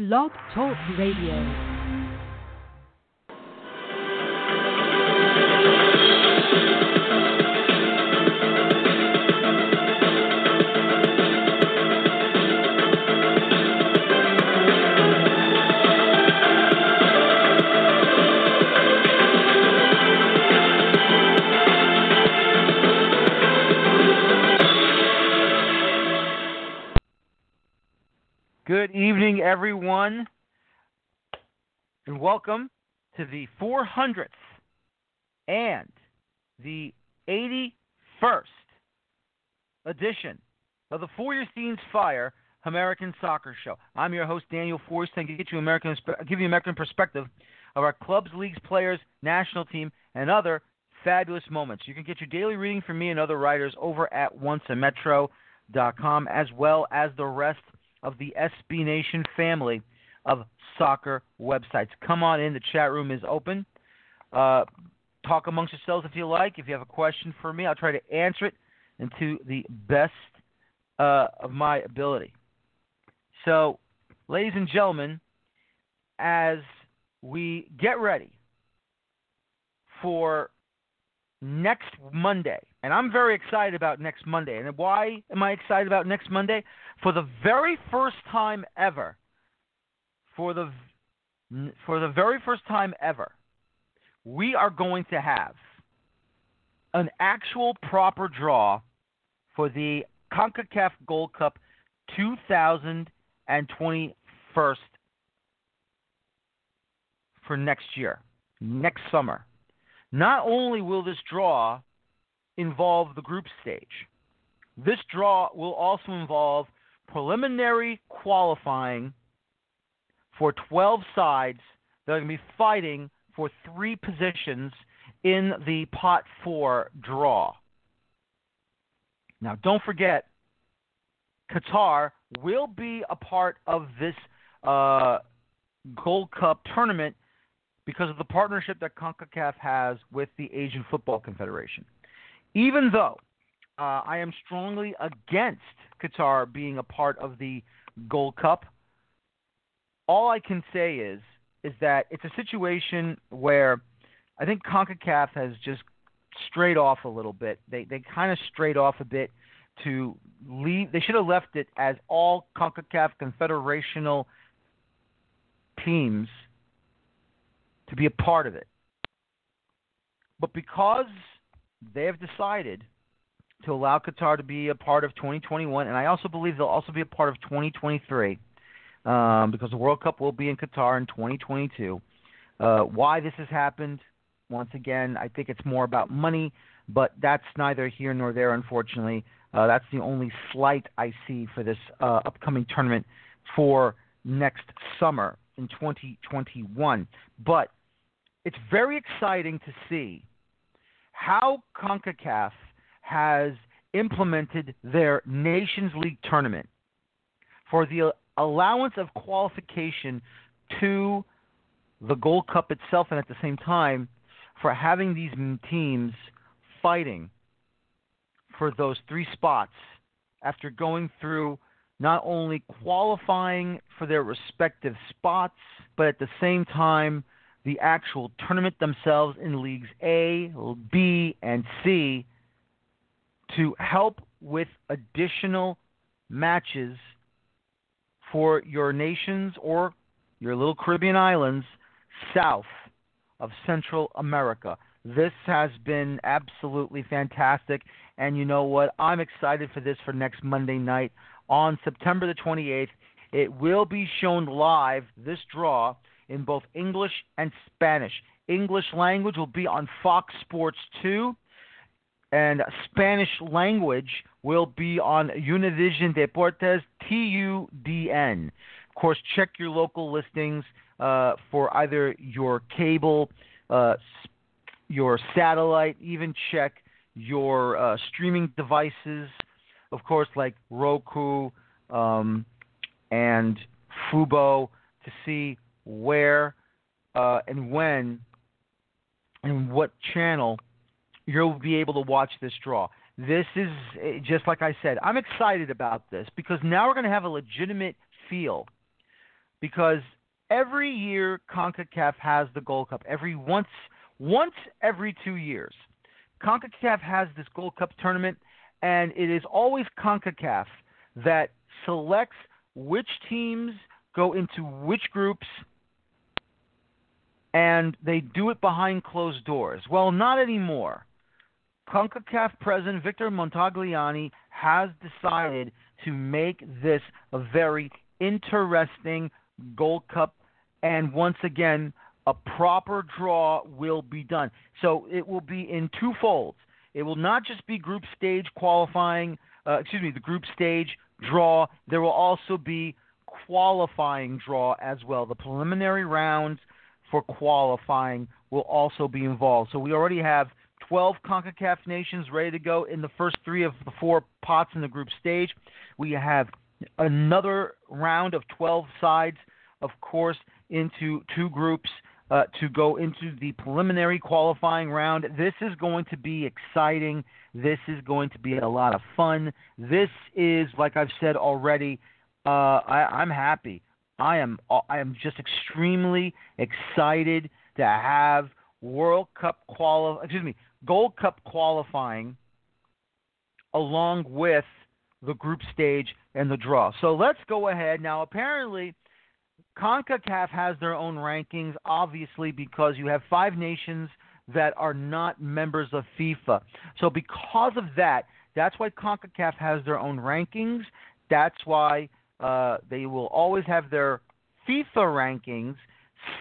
Blog Talk Radio. Good evening, everyone, and welcome to the 400th and the 81st edition of the Feuerstein's Fire American Soccer Show. I'm your host, Daniel Forrest, and get you American, give you American perspective of our clubs, leagues, players, national team, and other fabulous moments. You can get your daily reading from me and other writers over at onceametro.com, as well as the rest of the SB Nation family of soccer websites. Come on in. The chat room is open. Uh, talk amongst yourselves if you like. If you have a question for me, I'll try to answer it into the best uh, of my ability. So, ladies and gentlemen, as we get ready for next Monday, and I'm very excited about next Monday. And why am I excited about next Monday? For the very first time ever, for the for the very first time ever, we are going to have an actual proper draw for the CONCACAF Gold Cup 2021 for next year, next summer. Not only will this draw involve the group stage, this draw will also involve preliminary qualifying for 12 sides that are going to be fighting for three positions in the Pot 4 draw. Now, don't forget, Qatar will be a part of this uh, Gold Cup tournament because of the partnership that CONCACAF has with the Asian Football Confederation. Even though uh, I am strongly against Qatar being a part of the Gold Cup, all I can say is is that it's a situation where I think CONCACAF has just strayed off a little bit. They they kind of strayed off a bit to leave. They should have left it as all CONCACAF confederational teams to be a part of it. But because they have decided to allow Qatar to be a part of 2021, and I also believe they'll also be a part of 2023 um, because the World Cup will be in Qatar in 2022. Uh, why this has happened, once again, I think it's more about money, but that's neither here nor there, unfortunately. Uh, that's the only slight I see for this uh, upcoming tournament for next summer in 2021. But it's very exciting to see how CONCACAF has implemented their Nations League tournament for the allowance of qualification to the Gold Cup itself, and at the same time, for having these teams fighting for those three spots after going through not only qualifying for their respective spots, but at the same time the actual tournament themselves in leagues A, B, and C to help with additional matches for your nations or your little Caribbean islands south of Central America. This has been absolutely fantastic. And you know what? I'm excited for this for next Monday night on September the 28th. It will be shown live, this draw, in both English and Spanish. English language will be on Fox Sports 2, and Spanish language will be on Univision Deportes TUDN. Of course, check your local listings uh, for either your cable, uh, your satellite, even check your uh, streaming devices, of course, like Roku um, and Fubo, to see where, uh, and when, and what channel you'll be able to watch this draw. This is eh, just like I said. I'm excited about this because now we're going to have a legitimate feel because every year CONCACAF has the Gold Cup. Every once once every two years, CONCACAF has this Gold Cup tournament, and it is always CONCACAF that selects which teams go into which groups, and they do it behind closed doors. Well, not anymore. CONCACAF President Victor Montagliani has decided to make this a very interesting Gold Cup, and once again, a proper draw will be done. So it will be in two folds. It will not just be group stage qualifying, uh, excuse me, the group stage draw. There will also be qualifying draw as well. The preliminary rounds for qualifying will also be involved. So we already have 12 CONCACAF nations ready to go in the first three of the four pots in the group stage. We have another round of 12 sides, of course, into two groups. Uh, to go into the preliminary qualifying round. This is going to be exciting. This is going to be a lot of fun. This is, like I've said already, uh, I, I'm happy. I am I am just extremely excited to have World Cup quali- excuse me Gold Cup qualifying along with the group stage and the draw. So let's go ahead. Now, apparently, CONCACAF has their own rankings, obviously, because you have five nations that are not members of FIFA. So, because of that, that's why CONCACAF has their own rankings. That's why uh, they will always have their FIFA rankings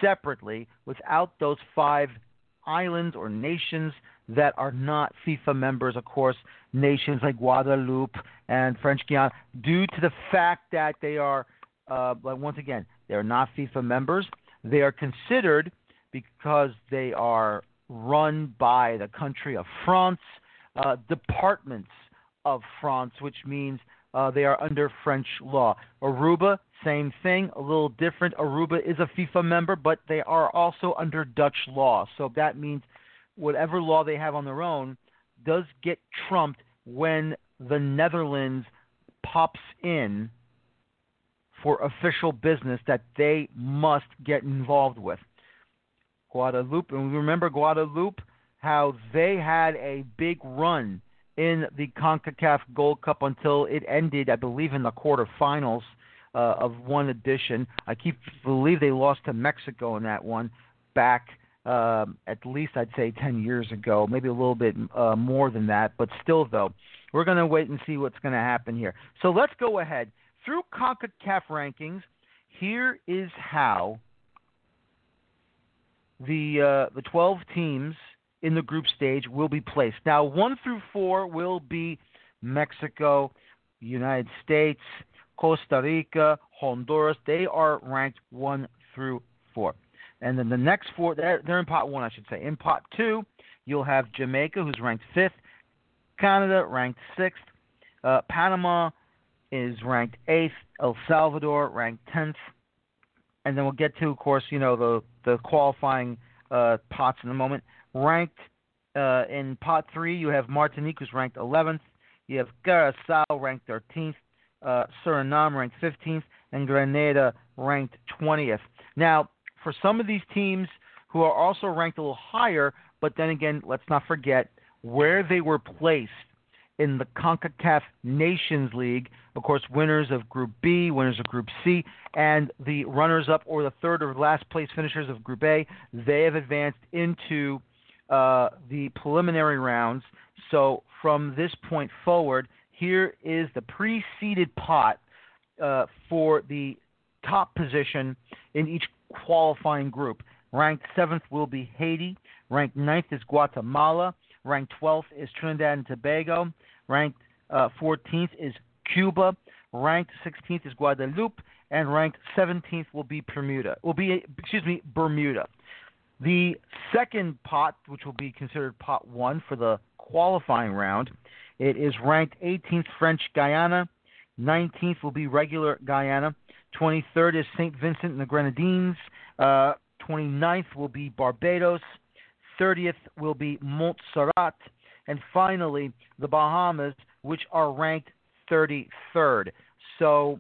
separately without those five islands or nations that are not FIFA members, of course, nations like Guadeloupe and French Guiana, due to the fact that they are, uh, once again, they are not FIFA members. They are considered because they are run by the country of France, uh, departments of France, which means uh, they are under French law. Aruba, same thing, a little different. Aruba is a FIFA member, but they are also under Dutch law. So that means whatever law they have on their own does get trumped when the Netherlands pops in for official business that they must get involved with. Guadeloupe, and we remember Guadeloupe, how they had a big run in the CONCACAF Gold Cup until it ended, I believe, in the quarterfinals uh, of one edition. I keep believe they lost to Mexico in that one back um, at least I'd say 10 years ago, maybe a little bit uh, more than that, but still, though, we're going to wait and see what's going to happen here. So let's go ahead. Through CONCACAF rankings, here is how the uh, the 12 teams in the group stage will be placed. Now, one through four will be Mexico, United States, Costa Rica, Honduras. They are ranked one through four. And then the next four, they're, they're in pot one, I should say. In pot two, you'll have Jamaica, who's ranked fifth, Canada, ranked sixth, uh, Panama is ranked eighth, El Salvador, ranked tenth, and then we'll get to, of course, you know, the, the qualifying uh, pots in a moment. Ranked uh, in pot three, you have Martinique, who's ranked 11th. You have Curacao, ranked 13th. Uh, Suriname, ranked 15th. And Grenada, ranked 20th. Now, for some of these teams who are also ranked a little higher, but then again, let's not forget where they were placed in the CONCACAF Nations League. Of course, winners of Group B, winners of Group C, and the runners up or the third or last place finishers of Group A, they have advanced into uh, the preliminary rounds. So from this point forward, here is the pre-seeded pot uh, for the top position in each qualifying group. Ranked seventh will be Haiti. Ranked ninth is Guatemala. Ranked 12th is Trinidad and Tobago. Ranked uh, 14th is Cuba. Ranked 16th is Guadeloupe, and ranked 17th will be Bermuda. Will be excuse me Bermuda. The second pot, which will be considered pot one for the qualifying round, it is ranked 18th French Guiana, 19th will be regular Guyana. 23rd is St. Vincent and the Grenadines. Uh, 29th will be Barbados. 30th will be Montserrat. And finally, the Bahamas, which are ranked 33rd. So,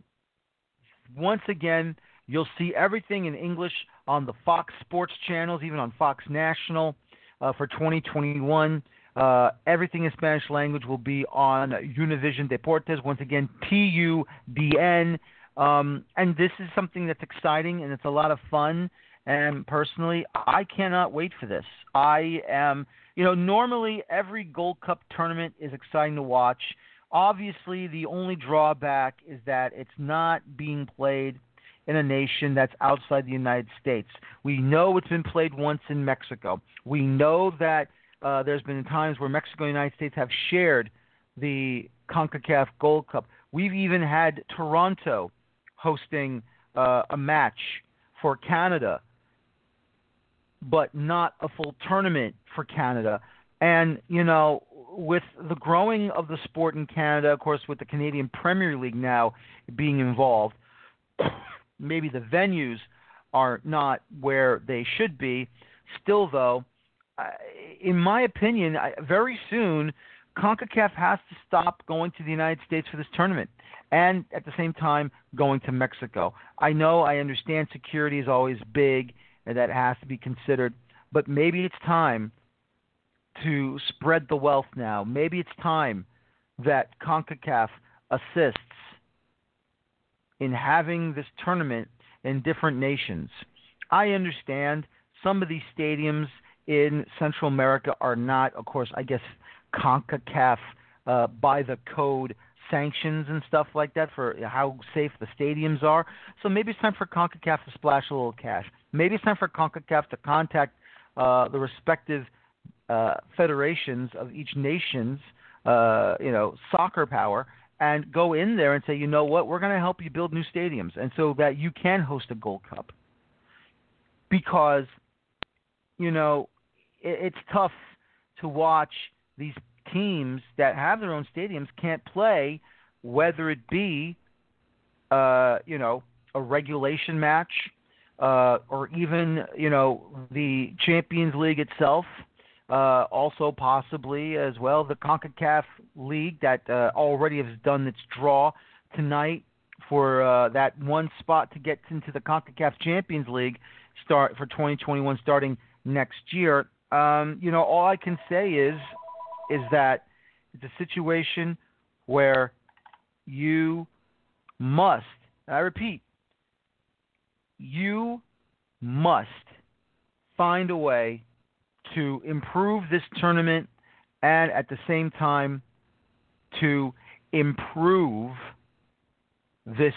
once again, You'll see everything in English on the Fox Sports channels, even on Fox National uh, for 2021. Uh, everything in Spanish language will be on Univision Deportes. Once again, T U D N. Um, and this is something that's exciting and it's a lot of fun. And personally, I cannot wait for this. I am, you know, normally every Gold Cup tournament is exciting to watch. Obviously, the only drawback is that it's not being played in a nation that's outside the United States. We know it's been played once in Mexico. We know that uh, there's been times where Mexico and the United States have shared the CONCACAF Gold Cup. We've even had Toronto hosting uh, a match for Canada, but not a full tournament for Canada. And, you know, with the growing of the sport in Canada, of course, with the Canadian Premier League now being involved, maybe the venues are not where they should be. Still, though, in my opinion, very soon, CONCACAF has to stop going to the United States for this tournament and at the same time going to Mexico. I know, I understand security is always big and that has to be considered, but maybe it's time to spread the wealth now. Maybe it's time that CONCACAF assists in having this tournament in different nations. I understand some of these stadiums in Central America are not, of course, I guess CONCACAF uh, by the code sanctions and stuff like that for how safe the stadiums are. So maybe it's time for CONCACAF to splash a little cash. Maybe it's time for CONCACAF to contact uh, the respective uh, federations of each nation's, uh, you know, soccer power and go in there and say, you know what, we're going to help you build new stadiums, and so that you can host a Gold Cup. Because, you know, it, it's tough to watch these teams that have their own stadiums can't play, whether it be, uh, you know, a regulation match, uh, or even you know the Champions League itself. Uh, also, possibly as well, the CONCACAF League that uh, already has done its draw tonight for uh, that one spot to get into the CONCACAF Champions League start for 2021 starting next year. Um, you know, all I can say is is that it's a situation where you must, I repeat, you must find a way to improve this tournament and at the same time to improve this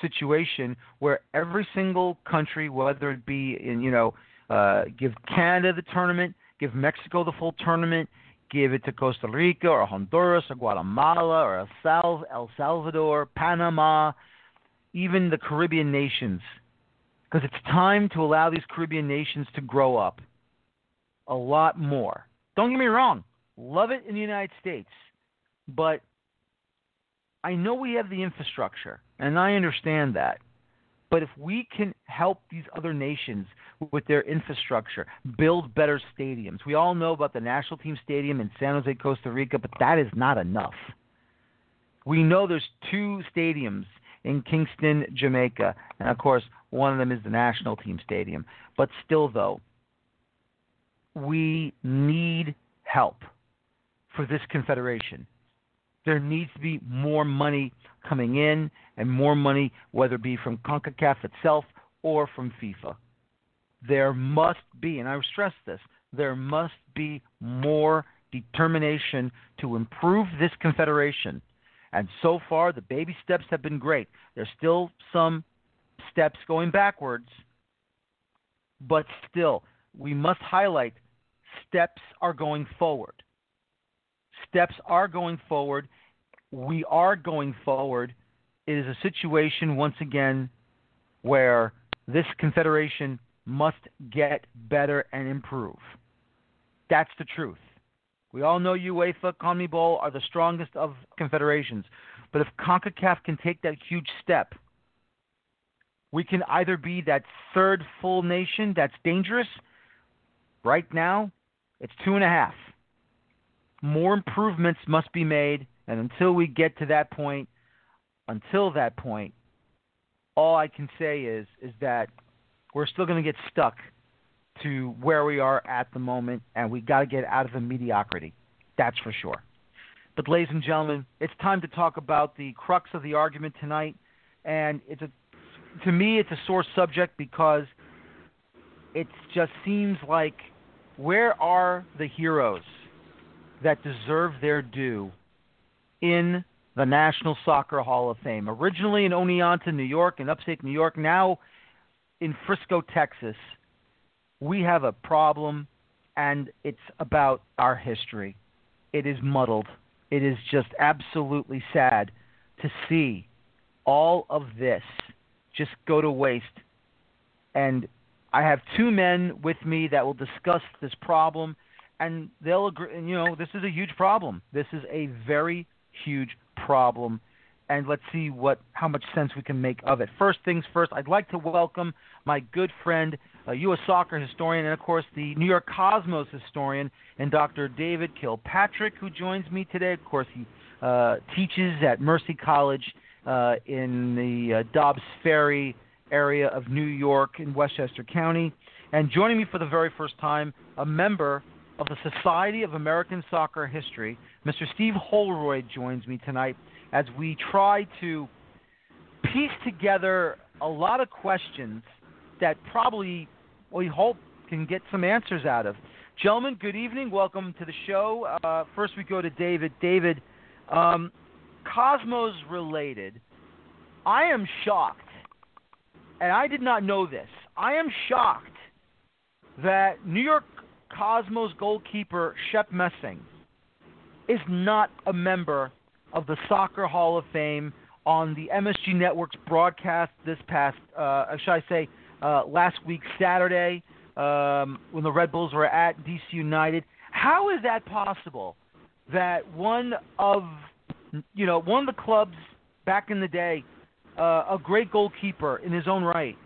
situation where every single country, whether it be in, you know, uh, give Canada the tournament, give Mexico the full tournament, give it to Costa Rica or Honduras or Guatemala or El, El Salvador, Panama, even the Caribbean nations. Because it's time to allow these Caribbean nations to grow up a lot more. Don't get me wrong, love it in the United States, but I know we have the infrastructure, and I understand that. But if we can help these other nations with their infrastructure, build better stadiums. We all know about the national team stadium in San Jose, Costa Rica, but that is not enough. We know there's two stadiums in Kingston, Jamaica, and of course, one of them is the national team stadium. But still, though, we need help for this confederation. There needs to be more money coming in and more money, whether it be from CONCACAF itself or from FIFA. There must be, and I stress this, there must be more determination to improve this confederation. And so far, the baby steps have been great. There's still some steps going backwards, but still, we must highlight steps are going forward. Steps are going forward. We are going forward. It is a situation, once again, where this confederation must get better and improve. That's the truth. We all know UEFA, CONMEBOL are the strongest of confederations. But if CONCACAF can take that huge step, we can either be that third full nation that's dangerous. Right now, it's two and a half. More improvements must be made, and until we get to that point, until that point, all I can say is is that we're still going to get stuck to where we are at the moment, and we got to get out of the mediocrity. That's for sure. But, ladies and gentlemen, it's time to talk about the crux of the argument tonight, and it's a, to me, it's a sore subject because it just seems like where are the heroes that deserve their due in the National Soccer Hall of Fame? Originally in Oneonta, New York, in upstate New York, now in Frisco, Texas we have a problem, and it's about our history. It is muddled. It is just absolutely sad to see all of this just go to waste. And I have two men with me that will discuss this problem, and they'll agree. You know, this is a huge problem. This is a very huge problem and let's see what how much sense we can make of it. First things first, I'd like to welcome my good friend, a U.S. soccer historian, and of course the New York Cosmos historian, and Dr. David Kilpatrick, who joins me today. Of course, he uh, teaches at Mercy College uh, in the uh, Dobbs Ferry area of New York in Westchester County. And joining me for the very first time, a member of the Society of American Soccer History, Mr. Steve Holroyd joins me tonight as we try to piece together a lot of questions that probably we hope can get some answers out of. Gentlemen, good evening. Welcome to the show. Uh, first, we go to David. David, um, Cosmos related. I am shocked, and I did not know this. I am shocked that New York Cosmos goalkeeper Shep Messing is not a member of the Soccer Hall of Fame on the MSG Network's broadcast this past, uh, should I say, uh, last week Saturday um, when the Red Bulls were at DC United. How is that possible? That one of you know one of the clubs back in the day, uh, a great goalkeeper in his own right,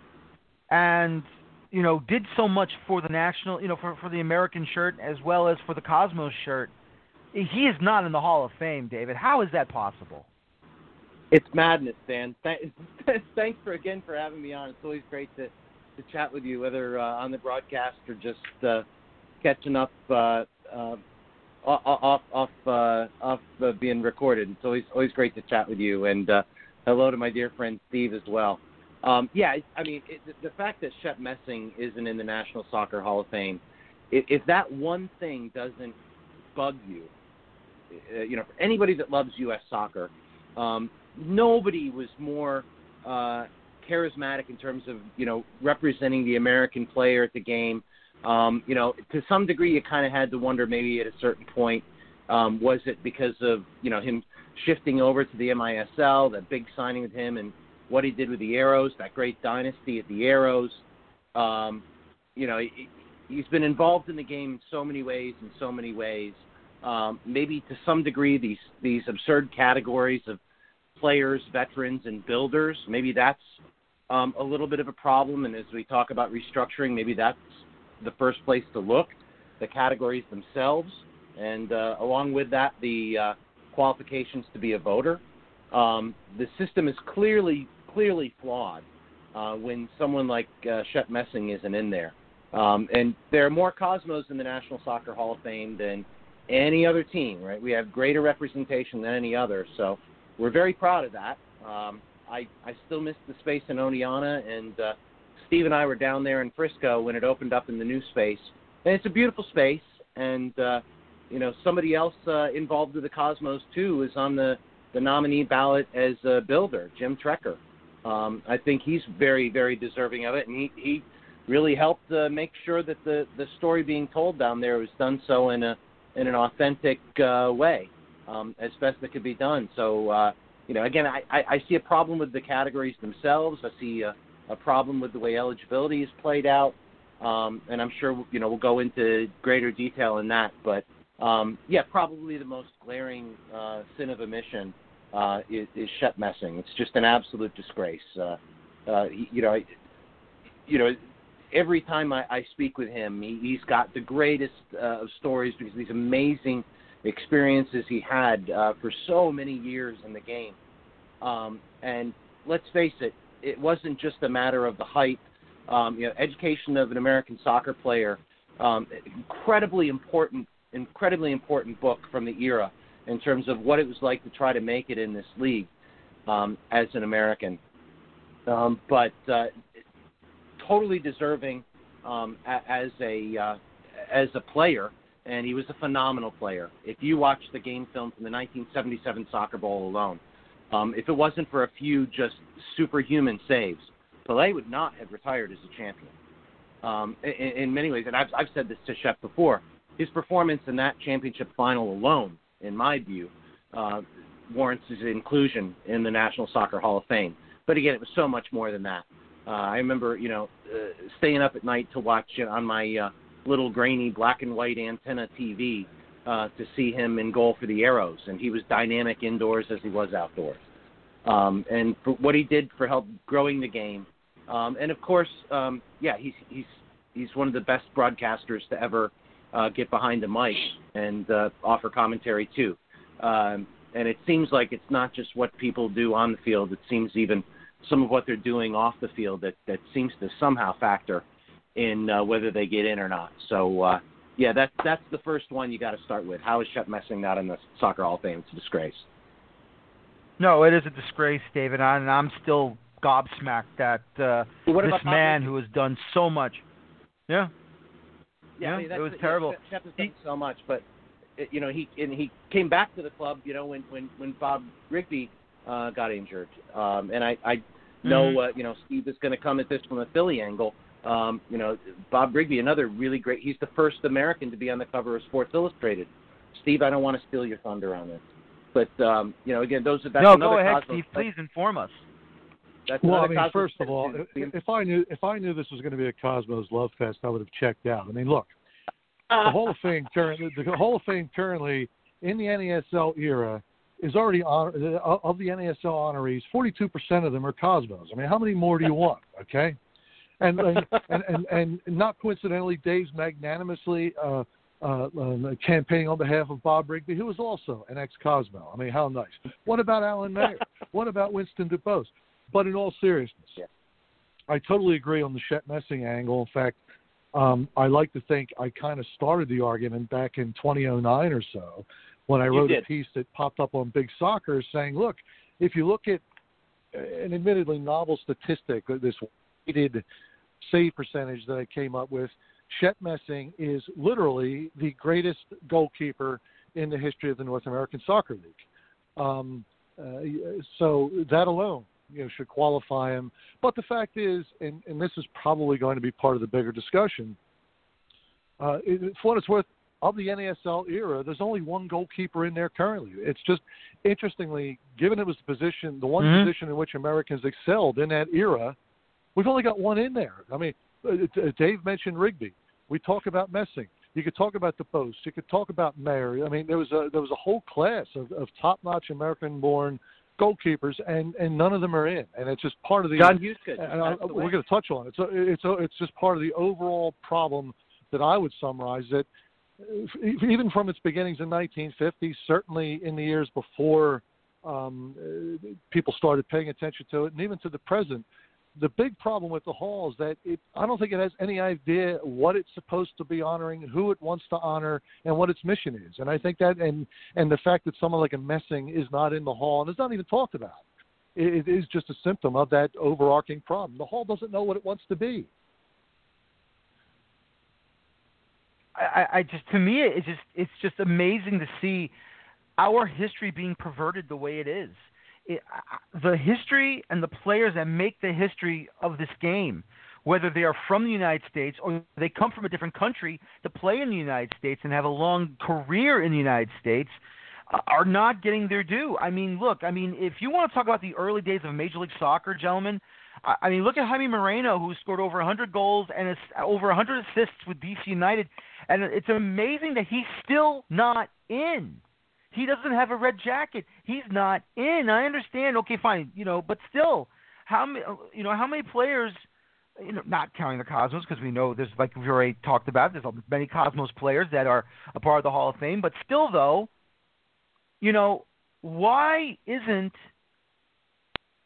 and you know did so much for the national, you know, for for the American shirt as well as for the Cosmos shirt he is not in the Hall of Fame, David. How is that possible? It's madness, Dan. Thanks for again for having me on. It's always great to to chat with you, whether uh, on the broadcast or just uh, catching up uh, uh, off off uh, off uh, being recorded. It's always always great to chat with you, and uh, hello to my dear friend Steve as well. Um, yeah, I mean it, the fact that Shep Messing isn't in the National Soccer Hall of Fame, if, if that one thing doesn't bug you, uh, you know, for anybody that loves U.S. soccer, um, nobody was more uh, charismatic in terms of you know representing the American player at the game. Um, you know, to some degree, you kind of had to wonder maybe at a certain point, um, was it because of you know him shifting over to the MISL, that big signing with him, and what he did with the Arrows, that great dynasty at the Arrows. Um, you know, he, he's been involved in the game in so many ways, in so many ways um, maybe to some degree these these absurd categories of players, veterans, and builders. Maybe that's um, a little bit of a problem. And as we talk about restructuring, maybe that's the first place to look, the categories themselves, and uh, along with that, the uh, qualifications to be a voter. Um, the system is clearly clearly flawed uh, when someone like uh, Shep Messing isn't in there. Um, and there are more Cosmos in the National Soccer Hall of Fame than any other team, right? We have greater representation than any other, so we're very proud of that. Um, I I still miss the space in Oneonta, and uh, Steve and I were down there in Frisco when it opened up in the new space, and it's a beautiful space. And uh, you know, somebody else uh, involved with the Cosmos too is on the the nominee ballot as a builder, Jim Trecker. Um, I think he's very very deserving of it, and he he really helped uh, make sure that the the story being told down there was done so in a in an authentic uh, way um, as best that could be done. So, uh, you know, again, I, I, I see a problem with the categories themselves. I see a, a problem with the way eligibility is played out. Um, and I'm sure, you know, we'll go into greater detail in that. But, um, yeah, probably the most glaring uh, sin of omission uh, is, is Shep Messing. It's just an absolute disgrace. Uh, uh, you know, you know, every time I, I speak with him, he, he's got the greatest uh, of stories because these amazing experiences he had uh, for so many years in the game. Um, and let's face it, it wasn't just a matter of the height. Um, you know, education of an American soccer player, um, incredibly important, incredibly important book from the era in terms of what it was like to try to make it in this league um, as an American. Um, but uh, totally deserving um, as a uh, as a player, and he was a phenomenal player. If you watch the game film from the 1977 Soccer Bowl alone, um, if it wasn't for a few just superhuman saves, Pelé would not have retired as a champion. Um, in, in many ways, and I've, I've said this to Shep before, his performance in that championship final alone, in my view, uh, warrants his inclusion in the National Soccer Hall of Fame. But again, it was so much more than that. Uh, I remember, you know, uh, staying up at night to watch it on my uh, little grainy black and white antenna TV uh, to see him in goal for the Arrows, and he was dynamic indoors as he was outdoors. Um, and for what he did for help growing the game, um, and of course, um, yeah, he's he's he's one of the best broadcasters to ever uh, get behind the mic and uh, offer commentary too. Um, and it seems like it's not just what people do on the field; it seems even some of what they're doing off the field that that seems to somehow factor in uh, whether they get in or not. So uh, yeah, that's that's the first one you got to start with. How is Shep Messing not in the Soccer Hall of Fame? It's a disgrace. No, it is a disgrace, David, I, and I'm still gobsmacked that uh, this man who has done so much. Yeah. Yeah, yeah I mean, it was terrible. Shep has done so much, but you know he and he came back to the club. You know when when when Bob Rigby uh, got injured, um, and I I know mm-hmm. uh, you know Steve is going to come at this from a Philly angle. Um, you know Bob Rigby, another really great. He's the first American to be on the cover of Sports Illustrated. Steve, I don't want to steal your thunder on this, but um, you know again those are that's no another go ahead, Steve. Please inform us. That's well, I mean, Cosmos first of all, if I knew if I knew this was going to be a Cosmos Love Fest, I would have checked out. I mean, look, the Hall of Fame currently, the Hall of Fame currently in the NASL era is already on uh, of the NASL honorees. Forty-two percent of them are Cosmos. I mean, how many more do you want? Okay, and and and, and, and not coincidentally, Dave's magnanimously. Uh, uh, um, campaigning on behalf of Bob Rigby, who was also an ex-Cosmo. I mean, how nice. What about Alan Mayer? what about Winston DuBose? But in all seriousness, yeah. I totally agree on the Shep Messing angle. In fact, um, I like to think I kind of started the argument back in 2009 or so when I wrote a piece that popped up on Big Soccer saying, look, if you look at an admittedly novel statistic, uh, this weighted save percentage that I came up with, Shep Messing is literally the greatest goalkeeper in the history of the North American Soccer League. Um, uh, so that alone you know should qualify him. But the fact is, and, and this is probably going to be part of the bigger discussion. Uh, it, for what it's worth, of the NASL era, there's only one goalkeeper in there currently. It's just interestingly, given it was the position, the one mm-hmm. position in which Americans excelled in that era, we've only got one in there. I mean, uh, uh, Dave mentioned Rigby. We talk about Messing. You could talk about the post. You could talk about Mayer. I mean, there was a there was a whole class of, of top-notch American-born goalkeepers, and and none of them are in, and it's just part of the. John. And I, we're going to touch on it. So it's a, it's just part of the overall problem that I would summarize that even from its beginnings in 1950, certainly in the years before um, people started paying attention to it, and even to the present, the big problem with the hall is that it, I don't think it has any idea what it's supposed to be honoring, who it wants to honor, and what its mission is. And I think that, and and the fact that someone like a Messing is not in the hall and is not even talked about, it, it is just a symptom of that overarching problem. The hall doesn't know what it wants to be. I, I just, to me, it's just, it's just amazing to see our history being perverted the way it is it, the history and the players that make the history of this game, whether they are from the United States or they come from a different country to play in the United States and have a long career in the United States, uh, are not getting their due. I mean, look, I mean, if you want to talk about the early days of Major League Soccer, gentlemen, I, mean, look at Jaime Moreno, who scored over 100 goals and over 100 assists with DC United, and it's amazing that he's still not in. He doesn't have a red jacket. He's not in. I understand. Okay, fine. You know, but still, how many? You know, how many players? You know, not counting the Cosmos because we know there's like we've already talked about. There's many Cosmos players that are a part of the Hall of Fame. But still, though, you know, why isn't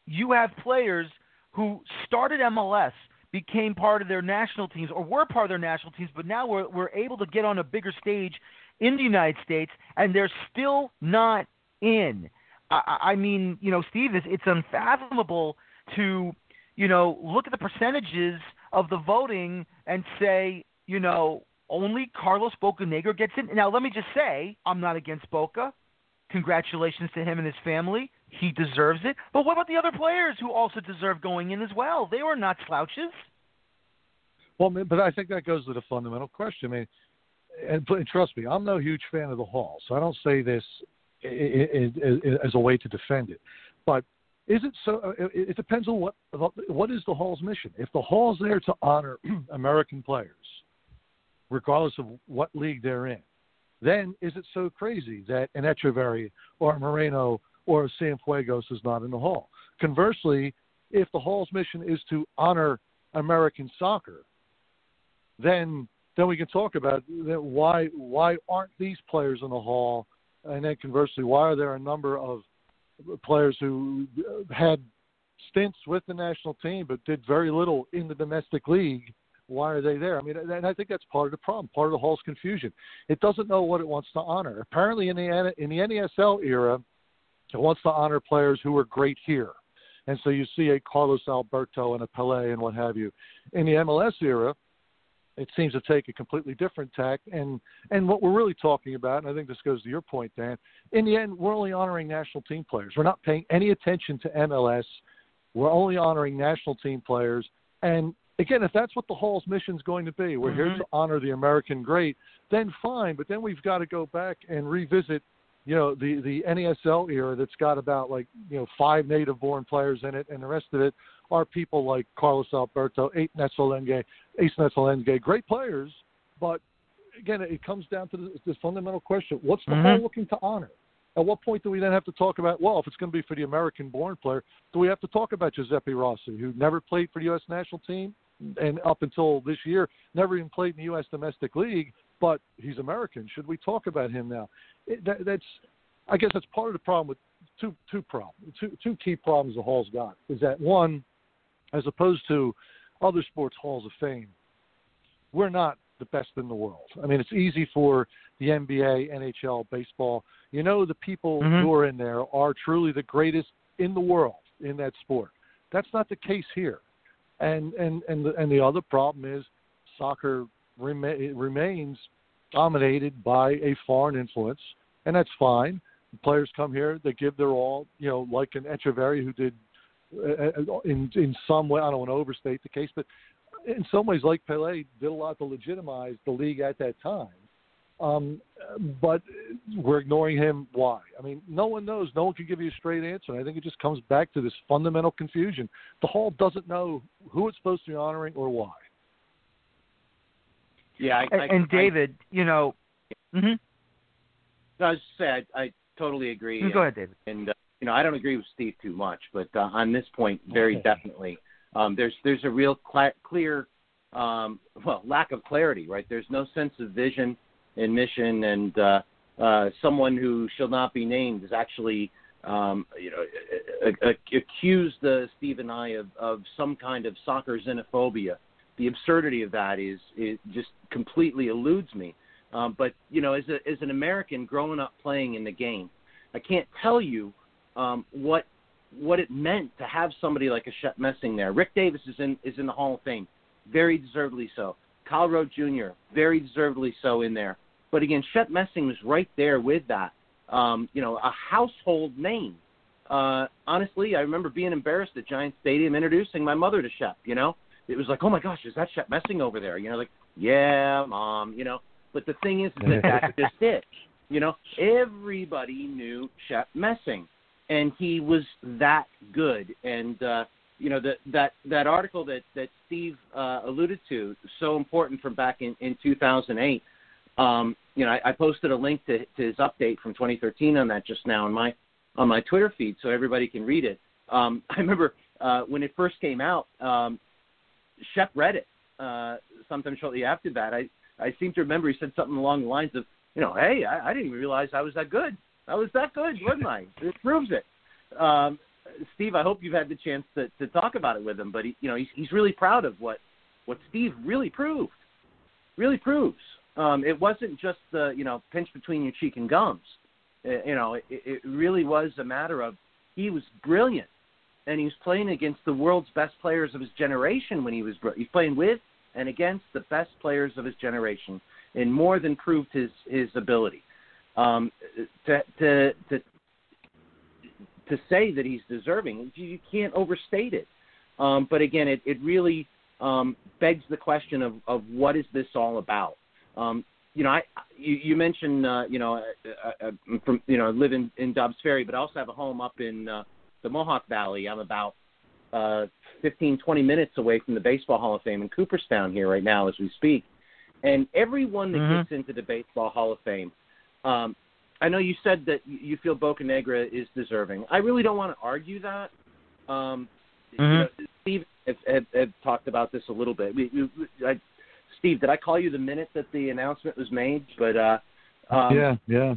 you have players who started MLS became part of their national teams or were part of their national teams, but now we're, we're able to get on a bigger stage in the United States, and they're still not in. I, I mean, you know, Steve, it's, it's unfathomable to, you know, look at the percentages of the voting and say, you know, only Carlos Bocanegra gets in. Now, let me just say, I'm not against Boca. Congratulations to him and his family. He deserves it. But what about the other players who also deserve going in as well? They were not slouches. Well, but I think that goes to the fundamental question. I mean, and, trust me, I'm no huge fan of the Hall, so I don't say this as a way to defend it. But is it so? Uh, it depends on what what is the Hall's mission. If the Hall's there to honor American players, regardless of what league they're in, then is it so crazy that an Etcheverry or Moreno or Cienfuegos is not in the Hall? Conversely, if the Hall's mission is to honor American soccer, then then we can talk about why why aren't these players in the Hall, and then conversely, why are there a number of players who had stints with the national team but did very little in the domestic league why are they there? I mean, and I think that's part of the problem, part of the Hall's confusion. It doesn't know what it wants to honor. Apparently, in the in the NASL era, it wants to honor players who were great here, and so you see a Carlos Alberto and a Pele and what have you. In the MLS era, it seems to take a completely different tack. And and what we're really talking about, and I think this goes to your point, Dan. In the end, we're only honoring national team players. We're not paying any attention to MLS. We're only honoring national team players. And again, if that's what the Hall's mission is going to be, we're mm-hmm. here to honor the American great, then fine. But then we've got to go back and revisit, you know, the the NASL era that's got about like you know five native-born players in it, and the rest of it are people like Carlos Alberto, Ace Netsolenge, Ace Netsolenge, great players. But again, it comes down to this, fundamental question: What's the mm-hmm. Hall looking to honor? At what point do we then have to talk about, well, if it's going to be for the American born player, do we have to talk about Giuseppe Rossi, who never played for the U.S. national team, and up until this year, never even played in the U.S. domestic league, but he's American. Should we talk about him now? It, that, that's, I guess, that's part of the problem with two two problems, two two key problems the Hall's got is that one, as opposed to other sports halls of fame, we're not the best in the world. I mean, it's easy for the NBA, NHL, baseball. You know, the people mm-hmm. who are in there are truly the greatest in the world in that sport. That's not the case here. And and and the, and the other problem is soccer rema- remains dominated by a foreign influence, and that's fine. The players come here, they give their all. You know, like an Etcheverry who did uh, uh, in in some way. I don't want to overstate the case, but in some ways, like Pele, did a lot to legitimize the league at that time. Um, but we're ignoring him. Why? I mean, no one knows. No one can give you a straight answer. And I think it just comes back to this fundamental confusion. The Hall doesn't know who it's supposed to be honoring or why. Yeah, I, I, and, David, I, you know, mm-hmm. I was just say I, I totally agree. Go ahead, David. And uh, you know, I don't agree with Steve too much, but uh, on this point, very okay. definitely, um, there's there's a real cl- clear, um, well, lack of clarity. Right? There's no sense of vision in mission, and uh, uh, someone who shall not be named is actually, um, you know, accused uh, Steve and I of, of some kind of soccer xenophobia. The absurdity of that is, is just completely eludes me. Um, but you know, as a, as an American growing up playing in the game, I can't tell you um, what what it meant to have somebody like a Shep Messing there. Rick Davis is in is in the Hall of Fame, very deservedly so. Kyle Rote Jr. very deservedly so in there. But again, Shep Messing was right there with that. Um, you know, a household name. Uh, honestly, I remember being embarrassed at Giant Stadium introducing my mother to Shep. You know, it was like, oh my gosh, is that Shep Messing over there? You know, like, yeah, mom. You know, but the thing is, is that that's just it. You know, everybody knew Shep Messing, and he was that good. And uh, you know, that that that article that that Steve uh, alluded to, so important from back in in 2008 um, you know, I, I posted a link to, to his update from 2013 on that just now on my on my Twitter feed, so everybody can read it. Um, I remember uh, when it first came out, um, Shep read it uh, sometime shortly after that. I I seem to remember he said something along the lines of, you know, hey, I, I didn't even realize I was that good. I was that good, wasn't I? It proves it. Um, Steve, I hope you've had the chance to, to talk about it with him. But he, you know, he's he's really proud of what what Steve really proved. Really proves. Um, it wasn't just the you know pinch between your cheek and gums. It, you know, it, it really was a matter of he was brilliant, and he was playing against the world's best players of his generation when he was he's playing with and against the best players of his generation, and more than proved his his ability. Um, to to to to say that he's deserving, you can't overstate it. Um, but again, it, it really um, begs the question of, of what is this all about? Um, you know, I you, you mentioned uh, you know uh, uh, uh, from you know live in, in Dobbs Ferry, but I also have a home up in uh, the Mohawk Valley. I'm about uh, 15, 20 minutes away from the Baseball Hall of Fame in Cooperstown here right now as we speak. And everyone that mm-hmm. gets into the Baseball Hall of Fame, um, I know you said that you feel Bocanegra is deserving. I really don't want to argue that. Um, mm-hmm. you know, Steve had, had, had talked about this a little bit. We, we, I, Steve, did I call you the minute that the announcement was made? But uh, um, yeah, yeah.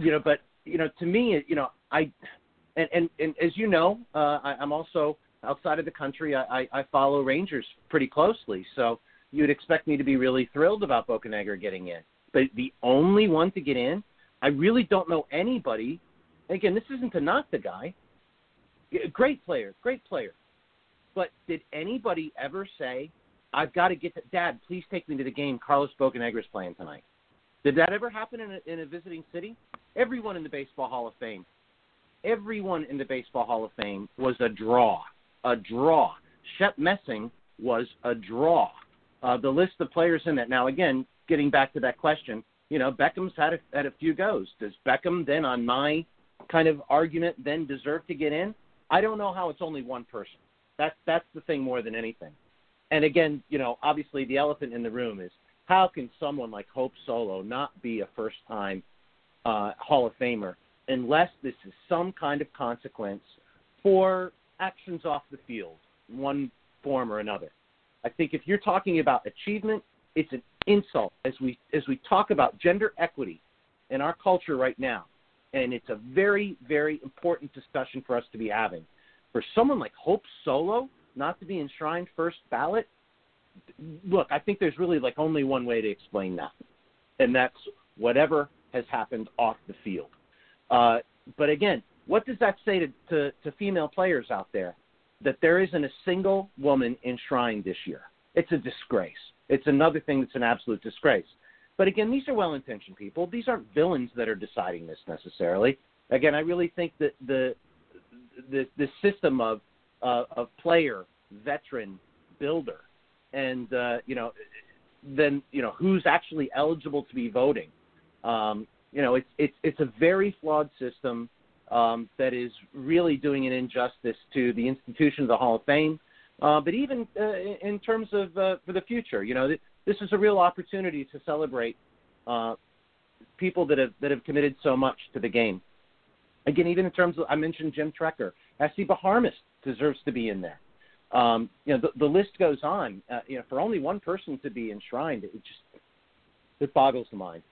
you know, but you know, to me, you know, I and and, and as you know, uh, I, I'm also outside of the country. I, I, I follow Rangers pretty closely, so you'd expect me to be really thrilled about Bocanegra getting in. But the only one to get in, I really don't know anybody. Again, this isn't to knock the guy. Great player, great player. But did anybody ever say, I've got to get to, Dad, please take me to the game Carlos Bocanegra's playing tonight? Did that ever happen in a, in a visiting city? Everyone in the Baseball Hall of Fame, everyone in the Baseball Hall of Fame was a draw. A draw. Shep Messing was a draw. Uh, the list of players in that. Now, again, getting back to that question, you know, Beckham's had a, had a few goes. Does Beckham then, on my kind of argument, then deserve to get in? I don't know how it's only one person. That's that's the thing more than anything. And again, you know, obviously the elephant in the room is how can someone like Hope Solo not be a first time uh, Hall of Famer unless this is some kind of consequence for actions off the field, one form or another. I think if you're talking about achievement, it's an insult as we as we talk about gender equity in our culture right now, and it's a very very important discussion for us to be having. For someone like Hope Solo not to be enshrined first ballot, look, I think there's really like only one way to explain that, and that's whatever has happened off the field. Uh, but again, what does that say to, to, to female players out there? That there isn't a single woman enshrined this year. It's a disgrace. It's another thing that's an absolute disgrace. But again, these are well intentioned people. These aren't villains that are deciding this necessarily. Again, I really think that the the, the system of uh, of player, veteran, builder, and uh, you know, then you know who's actually eligible to be voting. Um, you know, it's it's it's a very flawed system um, that is really doing an injustice to the institution of the Hall of Fame, uh, but even uh, in terms of uh, for the future, you know, this is a real opportunity to celebrate uh, people that have that have committed so much to the game. Again, even in terms of I mentioned Jim Trecker, Esti Baharmis deserves to be in there. Um, you know, the, the list goes on. Uh, you know, for only one person to be enshrined, it just it boggles the mind.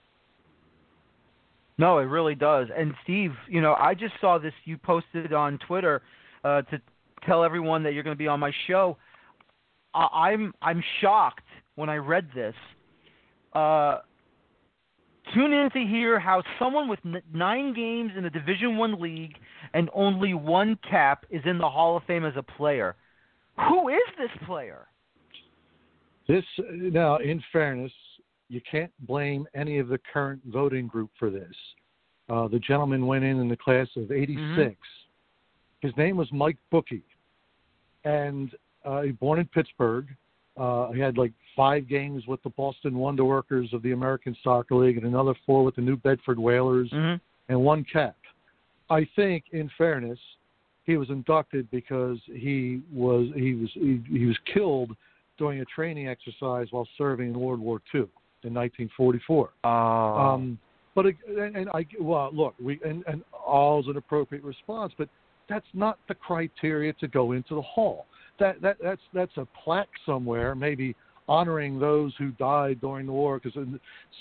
No, it really does. And Steve, you know, I just saw this you posted on Twitter uh, to tell everyone that you're going to be on my show. I- I'm I'm shocked when I read this. Uh, tune in to hear how someone with n- nine games in the Division One league and only one cap is in the Hall of Fame as a player. Who is this player? This now, in fairness, you can't blame any of the current voting group for this. Uh, the gentleman went in in the class of '86. Mm-hmm. His name was Mike Bookie, and uh, he born in Pittsburgh. Uh, he had like five games with the Boston Wonder Workers of the American Soccer League, and another four with the New Bedford Whalers, mm-hmm. and one cap. I think, in fairness, he was inducted because he was he was he, he was killed during a training exercise while serving in World War II in 1944. Oh. Um, but and, and I well look we and and all's an appropriate response, but that's not the criteria to go into the hall. That that that's that's a plaque somewhere, maybe honoring those who died during the war, because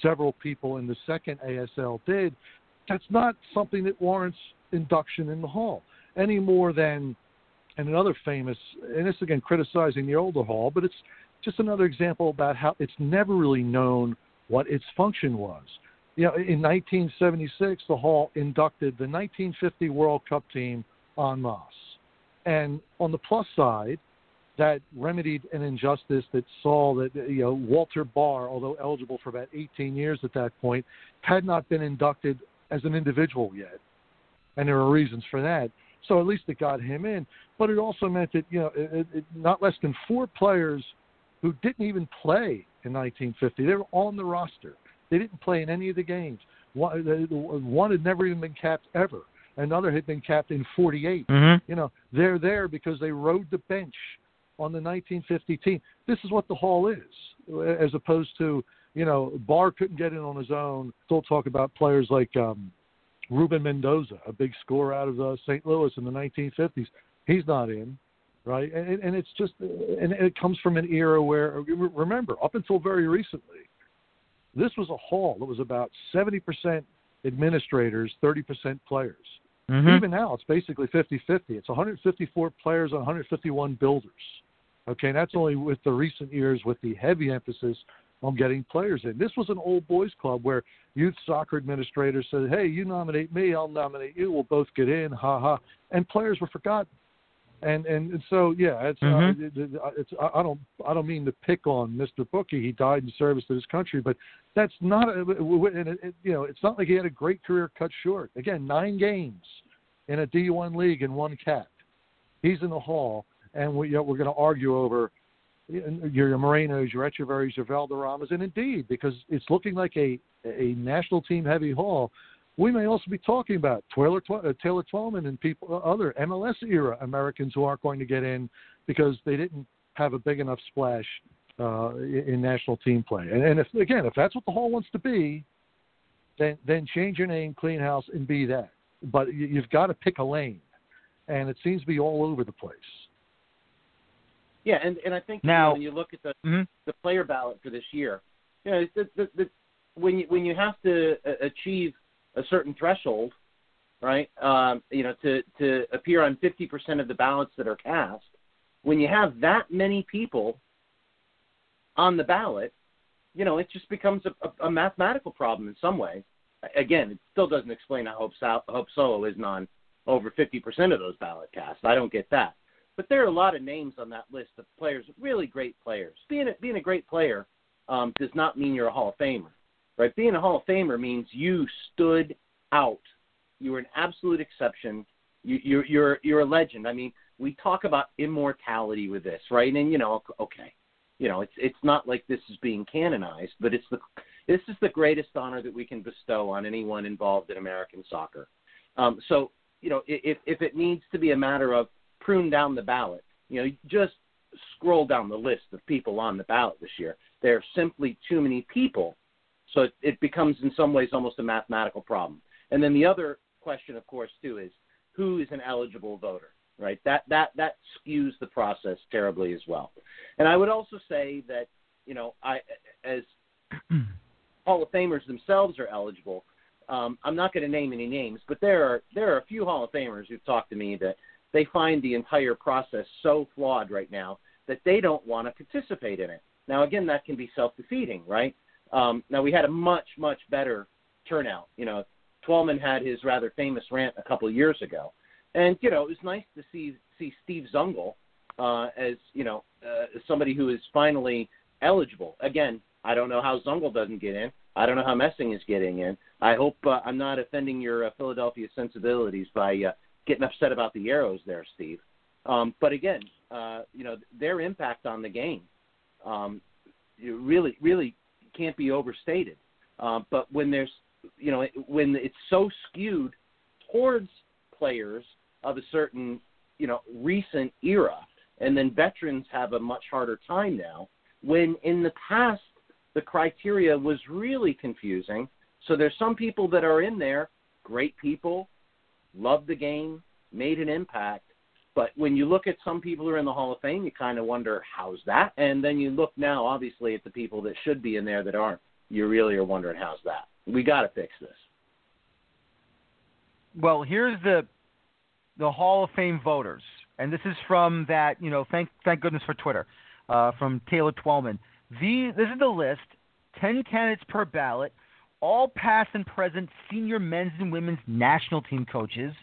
several people in the second ASL did. That's not something that warrants induction in the hall. any more than and another famous and this again criticizing the older hall, but it's just another example about how it's never really known what its function was. You know, in 1976, the hall inducted the 1950 World Cup team en masse, and on the plus side, that remedied an injustice that saw that you know Walter Bahr, although eligible for about 18 years at that point, had not been inducted as an individual yet, and there are reasons for that. So at least it got him in, but it also meant that you know it, it, not less than four players who didn't even play in 1950 they were on the roster. They didn't play in any of the games. One, had never even been capped ever. Another had been capped in 48. Mm-hmm. You know, they're there because they rode the bench on the 1950 team. This is what the Hall is, as opposed to you know Bahr couldn't get in on his own. Still talk about players like um, Ruben Mendoza, a big scorer out of uh, St. Louis in the 1950s. He's not in, right? And, and it's just, and it comes from an era where remember, up until very recently, this was a hall that was about 70% administrators, 30% players. Mm-hmm. Even now, it's basically 50 50. It's 154 players on 151 builders. Okay, and that's only with the recent years with the heavy emphasis on getting players in. This was an old boys club where youth soccer administrators said, "Hey, you nominate me, I'll nominate you. We'll both get in." Ha ha. And players were forgotten. And and, so yeah, it's, uh, mm-hmm. uh, it's I don't I don't mean to pick on Mr. Bookie. He died in service to his country, but that's not a, and it, it, you know it's not like he had a great career cut short. Again, nine games in a D1 league and one cap. He's in the hall, and we, you know, we're going to argue over your your Morenos, your Etcheverrys, your Valderramas, and indeed, because it's looking like a a national team heavy hall, we may also be talking about Taylor, uh, Taylor Twellman and people, uh, other MLS era Americans who aren't going to get in because they didn't have a big enough splash uh, in national team play. And, and if again, if that's what the hall wants to be, then then change your name, clean house, and be that. But you, you've got to pick a lane, and it seems to be all over the place. Yeah, and and I think now you know, when you look at the mm-hmm. the player ballot for this year, you know, the, the, the, when you when you have to uh, achieve a certain threshold, right? Um, you know, to to appear on 50% of the ballots that are cast, when you have that many people on the ballot, you know, it just becomes a, a, a mathematical problem in some ways. Again, it still doesn't explain how Hope, so- Hope Solo isn't on over 50% of those ballot casts. I don't get that. But there are a lot of names on that list of players, really great players. Being a, being a great player um, does not mean you're a Hall of Famer, right? Being a Hall of Famer means you stood out. You were an absolute exception. You, you're you're you're a legend. I mean, we talk about immortality with this, right? And you know, okay, you know, it's it's not like this is being canonized, but it's the this is the greatest honor that we can bestow on anyone involved in American soccer. Um, so, you know, if if it needs to be a matter of prune down the ballot. You know, just scroll down the list of people on the ballot this year. There are simply too many people, so it, it becomes in some ways almost a mathematical problem. And then the other question, of course, too, is who is an eligible voter, right? That that that skews the process terribly as well. And I would also say that you know, I as Hall of Famers themselves are eligible. Um, I'm not going to name any names, but there are there are a few Hall of Famers who've talked to me that they find the entire process so flawed right now that they don't want to participate in it. Now, again, that can be self-defeating, right? Um, now, we had a much, much better turnout. You know, Twellman had his rather famous rant a couple of years ago, and you know, it was nice to see see Steve Zungul uh, as you know uh, somebody who is finally eligible. Again, I don't know how Zungul doesn't get in. I don't know how Messing is getting in. I hope uh, I'm not offending your uh, Philadelphia sensibilities by uh, getting upset about the arrows there, Steve. Um, but again, uh, you know their impact on the game um, really really can't be overstated. Uh, but when there's you know when it's so skewed towards players of a certain you know recent era, and then veterans have a much harder time now. When in the past the criteria was really confusing. So there's some people that are in there, great people, loved the game, made an impact. But when you look at some people who are in the Hall of Fame, you kind of wonder how's that. And then you look now, obviously, at the people that should be in there that aren't. You really are wondering how's that. We got to fix this. Well, here's the the Hall of Fame voters, and this is from that, you know, thank thank goodness for Twitter, uh, from Taylor Twellman. The, this is the list 10 candidates per ballot, all past and present senior men's and women's national team coaches,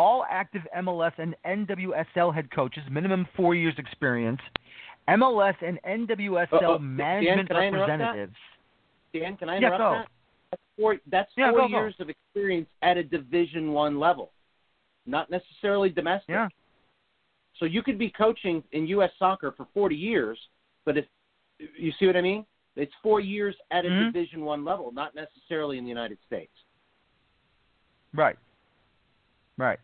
all active MLS and NWSL head coaches, minimum four years experience, MLS and NWSL uh, management Dan, representatives. Dan, can I interrupt yeah, that? That's four, that's yeah, four go, years go. of experience at a Division One level, not necessarily domestic. Yeah. So you could be coaching in U.S. soccer for 40 years, but if you see what I mean, it's four years at a mm-hmm. Division One level, not necessarily in the United States. Right. Right.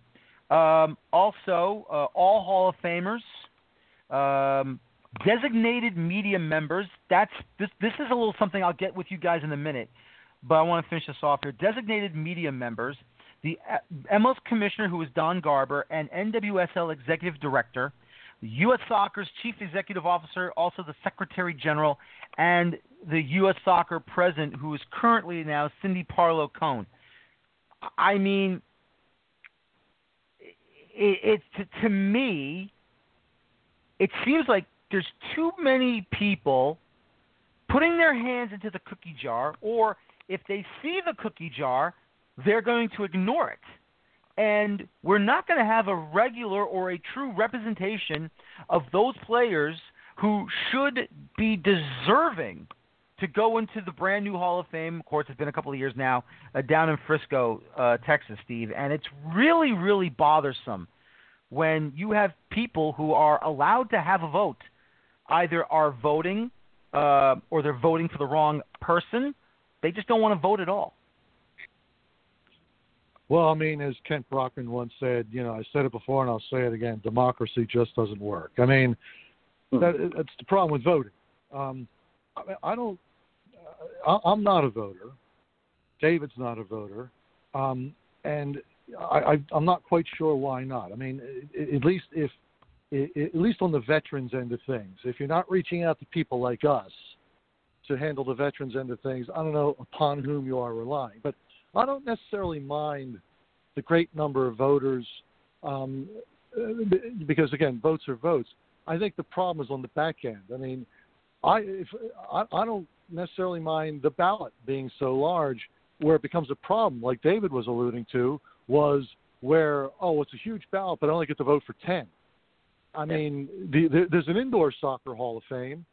Um, also, uh, all Hall of Famers, um, designated media members. That's this. This is a little something I'll get with you guys in a minute, but I want to finish this off here. Designated media members. The MLS uh, commissioner, who is Don Garber, and NWSL executive director, U.S. Soccer's chief executive officer, also the secretary general, and the U.S. Soccer president, who is currently now Cindy Parlow Cone. I mean, it, it to, to me, it seems like there's too many people putting their hands into the cookie jar, or if they see the cookie jar, they're going to ignore it. And we're not going to have a regular or a true representation of those players who should be deserving to go into the brand new Hall of Fame. Of course, it's been a couple of years now uh, down in Frisco, uh, Texas, Steve, and it's really, really bothersome when you have people who are allowed to have a vote either are voting uh, or they're voting for the wrong person. They just don't want to vote at all. Well, I mean, as Kent Brockman once said, you know, I said it before and I'll say it again: democracy just doesn't work. I mean, hmm. that, that's the problem with voting. Um, I, I don't. Uh, I'm not a voter. David's not a voter, um, and I, I, I'm not quite sure why not. I mean, at least if, at least on the veterans end of things, if you're not reaching out to people like us to handle the veterans end of things, I don't know upon whom you are relying. But I don't necessarily mind the great number of voters um, because again, votes are votes. I think the problem is on the back end. I mean, I if, I, I don't necessarily mind the ballot being so large where it becomes a problem, like David was alluding to, was where oh, it's a huge ballot, but I only get to vote for ten. I mean, the, the, there's an indoor soccer Hall of Fame.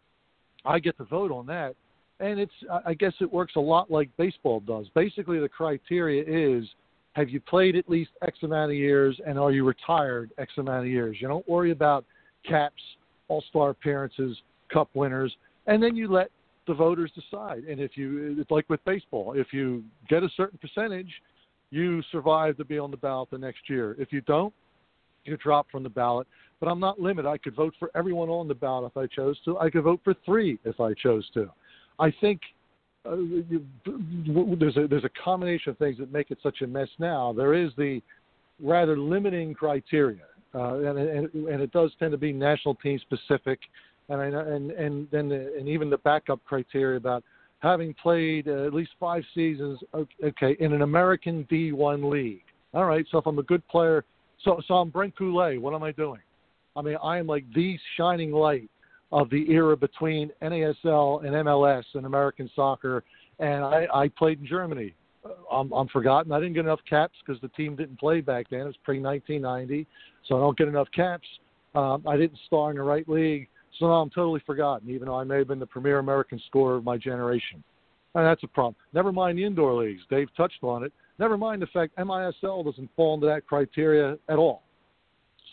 I get to vote on that, and it's I guess it works a lot like baseball does. Basically, the criteria is have you played at least X amount of years and are you retired X amount of years. You don't worry about caps, All Star appearances, Cup winners, and then you let the voters decide. And if you, it's like with baseball, if you get a certain percentage, you survive to be on the ballot the next year. If you don't, you drop from the ballot. But I'm not limited. I could vote for everyone on the ballot if I chose to. I could vote for three if I chose to. I think uh, there's a there's a combination of things that make it such a mess now. There is the rather limiting criteria, uh, and, and and it does tend to be national team specific, and I, know, and and then the, and even the backup criteria about having played uh, at least five seasons, okay, in an American D1 league. All right, so if I'm a good player, so so I'm Brent Goulet. What am I doing? I mean, I am like the shining light of the era between NASL and MLS and American soccer. And I, I played in Germany. Uh, I'm, I'm forgotten. I didn't get enough caps because the team didn't play back then. It was pre 1990, so I don't get enough caps. Um, I didn't star in the right league, so now I'm totally forgotten. Even though I may have been the premier American scorer of my generation, and that's a problem. Never mind the indoor leagues. Dave touched on it. Never mind the fact MISL doesn't fall into that criteria at all.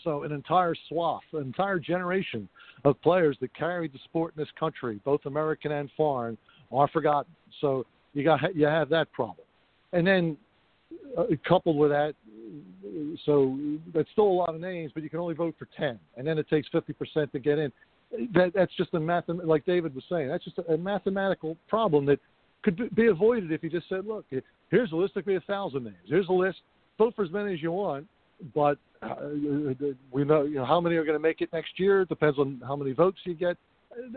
So an entire swath, an entire generation of players that carried the sport in this country, both American and foreign, are forgotten. So you got you have that problem, and then uh, coupled with that, so that's still a lot of names, but you can only vote for ten, and then it takes fifty percent to get in. That that's just a math, like David was saying, that's just a, a mathematical problem that could be avoided if you just said, look, here's a list. Could be a thousand names. Here's a list. Vote for as many as you want, but uh, we know, you know how many are going to make it next year. It depends on how many votes you get.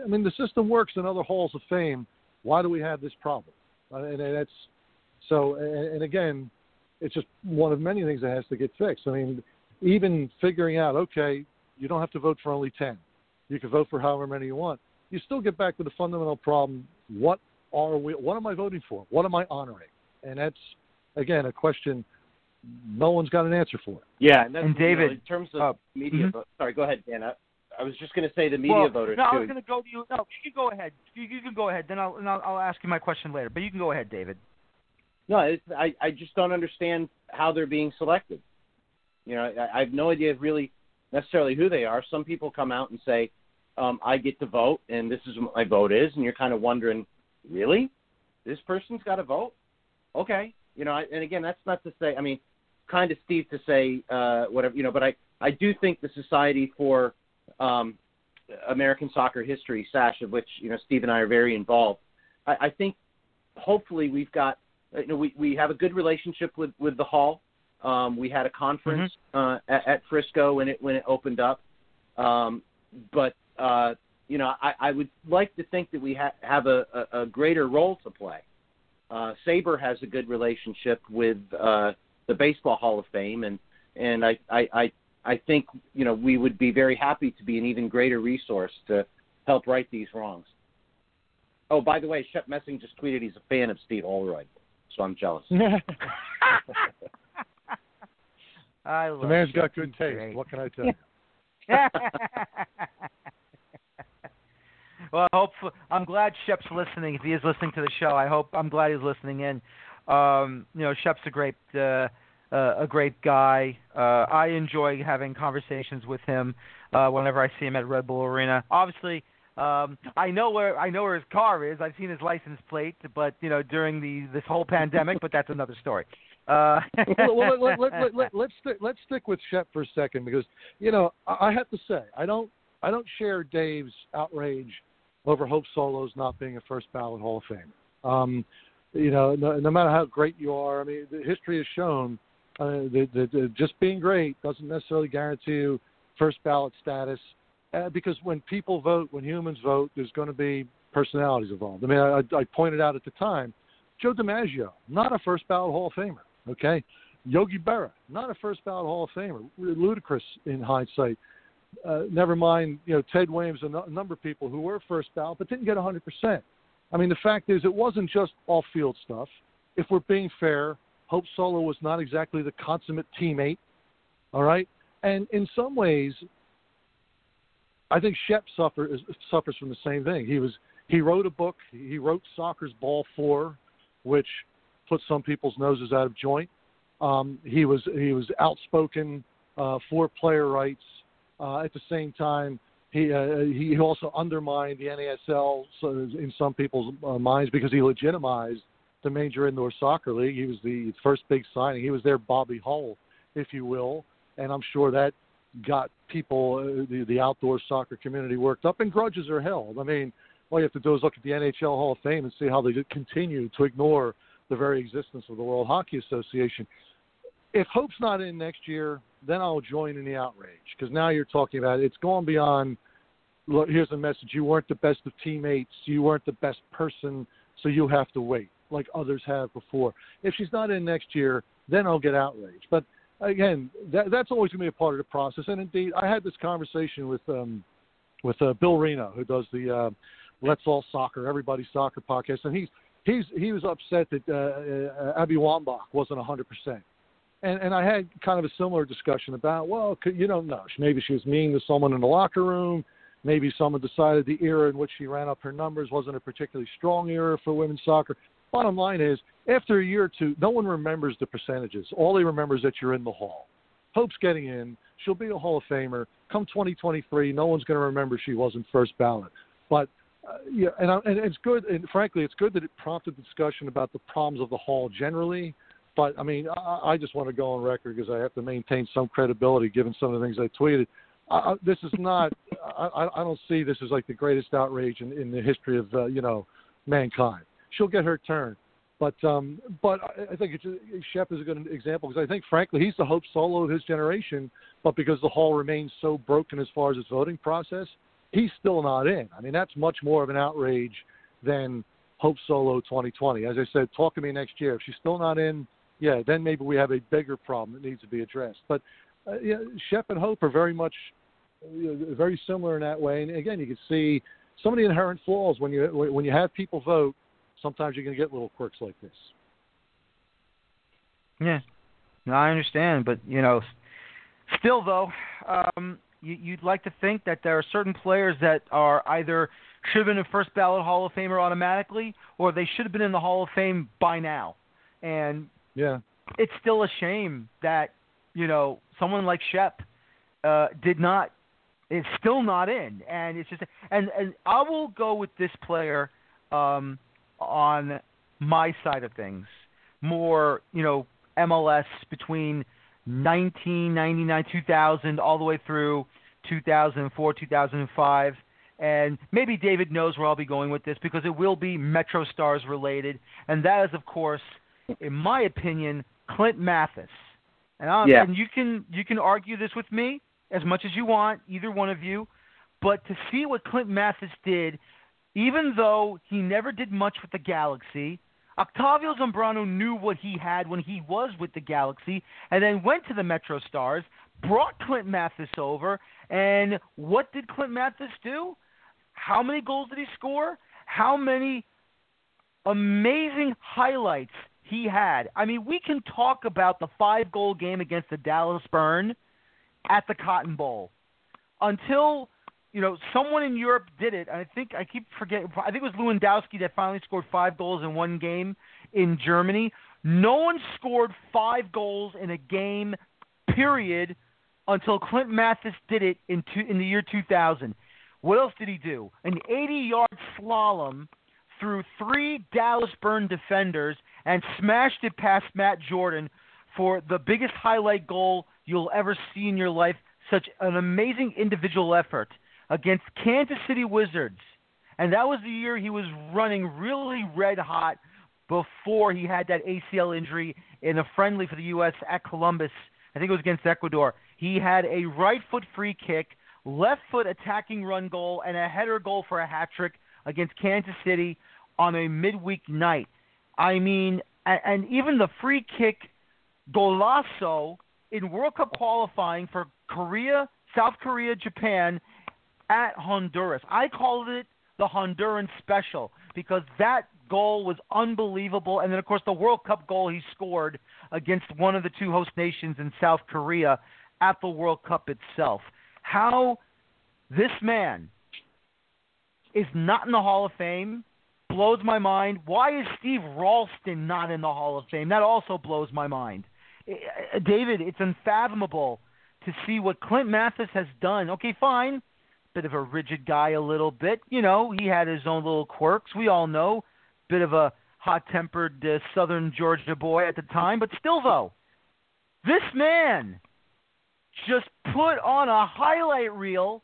I mean, the system works in other halls of fame. Why do we have this problem? Uh, and, and that's so. And, and again, it's just one of many things that has to get fixed. I mean, even figuring out, okay, you don't have to vote for only 10. You can vote for however many you want. You still get back to the fundamental problem: what are we? What am I voting for? What am I honoring? And that's again a question no one's got an answer for. It. Yeah, and, and David, you know, in terms of uh, media, mm-hmm. sorry, go ahead, Dan. I, I was just going to say the media well, voters. No, too. I was going to go to you. No, you can go ahead. You, you can go ahead. Then I'll, I'll, I'll ask you my question later. But you can go ahead, David. No, it's, I I just don't understand how they're being selected. You know, I, I have no idea really necessarily who they are. Some people come out and say, um, "I get to vote, and this is what my vote is," and you're kind of wondering, really, this person's got to vote? Okay, you know, I, and again, that's not to say. I mean, kind of Steve to say uh, whatever you know, but I I do think the Society for um, American Soccer History, SASH, of which you know Steve and I are very involved. I, I think hopefully we've got you know we we have a good relationship with with the hall. Um, we had a conference mm-hmm. uh, at, at Frisco when it when it opened up, um, but uh, you know I, I would like to think that we ha- have a, a, a greater role to play. Uh, SABR has a good relationship with uh, the Baseball Hall of Fame, and and I, I I I think you know we would be very happy to be an even greater resource to help right these wrongs. Oh, by the way, Shep Messing just tweeted he's a fan of Steve Holroyd, so I'm jealous. I the man's got good He's taste. Great. What can I tell you? well, I hope I'm glad Shep's listening. If he is listening to the show, I hope I'm glad he's listening in. Um, you know, Shep's a great uh, uh, a great guy. Uh, I enjoy having conversations with him uh, whenever I see him at Red Bull Arena. Obviously, um, I know where I know where his car is. I've seen his license plate, but you know during the this whole pandemic. but that's another story. Uh, well, let, let, let, let, let's stick, let's stick with Shep for a second because you know I, I have to say I don't I don't share Dave's outrage over Hope Solo's not being a first ballot Hall of Famer. Um, you know, no, no matter how great you are, I mean, the history has shown uh, that, that, that just being great doesn't necessarily guarantee you first ballot status. Uh, because when people vote, when humans vote, there's going to be personalities involved. I mean, I, I pointed out at the time, Joe DiMaggio, not a first ballot Hall of Famer. Okay, Yogi Berra, not a first ballot Hall of Famer. Ludicrous in hindsight. Uh, never mind, you know, Ted Williams and a number of people who were first ballot but didn't get 100 percent. I mean, the fact is, it wasn't just off field stuff. If we're being fair, Hope Solo was not exactly the consummate teammate. All right. And in some ways, I think Shep suffer, suffers from the same thing. He was he wrote a book. He wrote Soccer's Ball Four, which put some people's noses out of joint. Um, he was he was outspoken uh, for player rights. Uh, at the same time, he uh, he also undermined the NASL in some people's uh, minds because he legitimized the major indoor soccer league. He was the first big signing. He was their Bobby Hull, if you will, and I'm sure that got people, uh, the, the outdoor soccer community, worked up. And grudges are held. I mean, all you have to do is look at the NHL Hall of Fame and see how they continue to ignore the very existence of the World Hockey Association. If Hope's not in next year, then I'll join in the outrage because now you're talking about it. it's gone beyond. Look, here's a message: you weren't the best of teammates, you weren't the best person, so you have to wait like others have before. If she's not in next year, then I'll get outraged. But again, that, that's always going to be a part of the process. And indeed, I had this conversation with um, with uh, Bill Reno, who does the uh, Let's All Soccer, Everybody Soccer podcast, and he's he's he was upset that uh, uh, Abby Wambach wasn't 100 percent. And, and I had kind of a similar discussion about, well, you don't know, maybe she was mean to someone in the locker room. Maybe someone decided the era in which she ran up her numbers wasn't a particularly strong era for women's soccer. Bottom line is, after a year or two, no one remembers the percentages. All they remember is that you're in the hall. Hope's getting in. She'll be a Hall of Famer. Come 2023, no one's going to remember she wasn't first ballot. But uh, yeah, and, I, and it's good. And frankly, it's good that it prompted discussion about the problems of the hall generally. But I mean, I, I just want to go on record because I have to maintain some credibility given some of the things I tweeted. I, this is not. I, I don't see this as like the greatest outrage in, in the history of uh, you know mankind she'll get her turn. But um, but I think it's, Shep is a good example because I think frankly he's the Hope Solo of his generation. But because the hall remains so broken as far as its voting process, he's still not in. I mean that's much more of an outrage than Hope Solo 2020. As I said, talk to me next year. If she's still not in, yeah, then maybe we have a bigger problem that needs to be addressed. But uh, yeah, Shep and Hope are very much you know, very similar in that way. And again, you can see some of the inherent flaws when you when you have people vote. Sometimes you're going to get little quirks like this. Yeah, no, I understand, but you know, still though, um, you'd like to think that there are certain players that are either should have been a first ballot Hall of Famer automatically, or they should have been in the Hall of Fame by now. And yeah, it's still a shame that you know someone like Shep uh, did not is still not in, and it's just and and I will go with this player um, on my side of things. More you know MLS between 1999 2000 all the way through 2004 2005 and maybe David knows where I'll be going with this because it will be MetroStars related and that is of course in my opinion Clint Mathis and, yeah. and you can you can argue this with me as much as you want, either one of you. But to see what Clint Mathis did, even though he never did much with the Galaxy, Octavio Zambrano knew what he had when he was with the Galaxy, and then went to the MetroStars, brought Clint Mathis over, and what did Clint Mathis do? How many goals did he score? How many amazing highlights he had? I mean, we can talk about the five goal game against the Dallas Burn at the Cotton Bowl until you know someone in Europe did it. I think I keep forgetting. I think it was Lewandowski that finally scored five goals in one game in Germany. No one scored five goals in a game, period, until Clint Mathis did it in two, in the year 2000. What else did he do? An 80-yard slalom through three Dallas Burn defenders and smashed it past Matt Jordan for the biggest highlight goal you'll ever see in your life. Such an amazing individual effort against Kansas City Wizards. And that was the year he was running really red hot before he had that ACL injury in a friendly for the U.S. at Columbus. I think it was against Ecuador. He had a right foot free kick, left foot attacking run goal, and a header goal for a hat trick against Kansas City on a midweek night. I mean, and even the free kick golazo in World Cup qualifying for Korea, South Korea, Japan at Honduras. I called it the Honduran special because that goal was unbelievable. And then, of course, the World Cup goal he scored against one of the two host nations in South Korea at the World Cup itself. How this man is not in the Hall of Fame blows my mind. Why is Steve Ralston not in the Hall of Fame? That also blows my mind. Uh, David, it's unfathomable to see what Clint Mathis has done. Okay, fine. Bit of a rigid guy, a little bit. You know, he had his own little quirks. We all know. Bit of a hot tempered uh, Southern Georgia boy at the time. But still, though, this man just put on a highlight reel,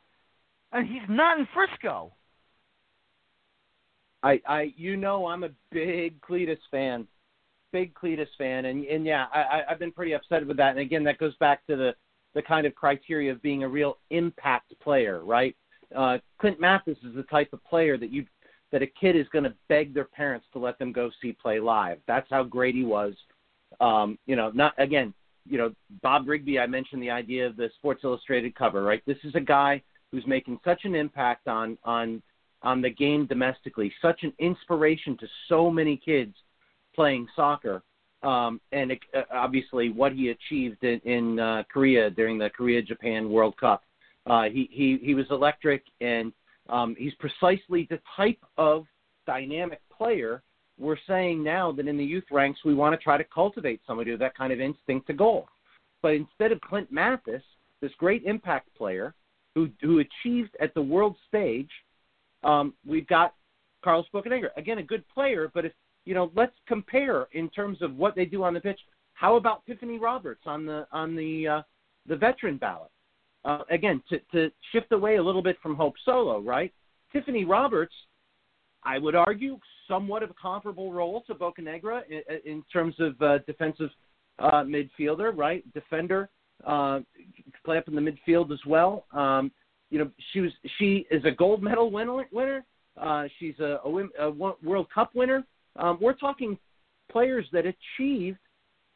and he's not in Frisco. I, I, you know, I'm a big Cleatus fan big Cleatus fan, and and yeah, I, I've been pretty upset with that. And again, that goes back to the the kind of criteria of being a real impact player, right? Uh, Clint Mathis is the type of player that you that a kid is going to beg their parents to let them go see play live. That's how great he was. Um, you know, not again, you know, Bob Rigby. I mentioned the idea of the Sports Illustrated cover, right? This is a guy who's making such an impact on on on the game domestically, such an inspiration to so many kids playing soccer, um, and it, uh, obviously what he achieved in, in uh, Korea during the Korea Japan World Cup. Uh, he he he was electric, and um, he's precisely the type of dynamic player we're saying now that in the youth ranks we want to try to cultivate somebody with that kind of instinct to goal. But instead of Clint Mathis, this great impact player who who achieved at the world stage, um, we've got Carlos Bocanegra. Again, a good player, but if you know, let's compare in terms of what they do on the pitch. How about Tiffany Roberts on the on the uh, the veteran ballot? Uh, again, to, to shift away a little bit from Hope Solo, right? Tiffany Roberts, I would argue, somewhat of a comparable role to Bocanegra in, in terms of uh, defensive uh, midfielder, right? Defender, uh, play up in the midfield as well. Um, you know, she was she is a gold medal winner. winner. Uh, she's a, a, a World Cup winner. Um, we're talking players that achieved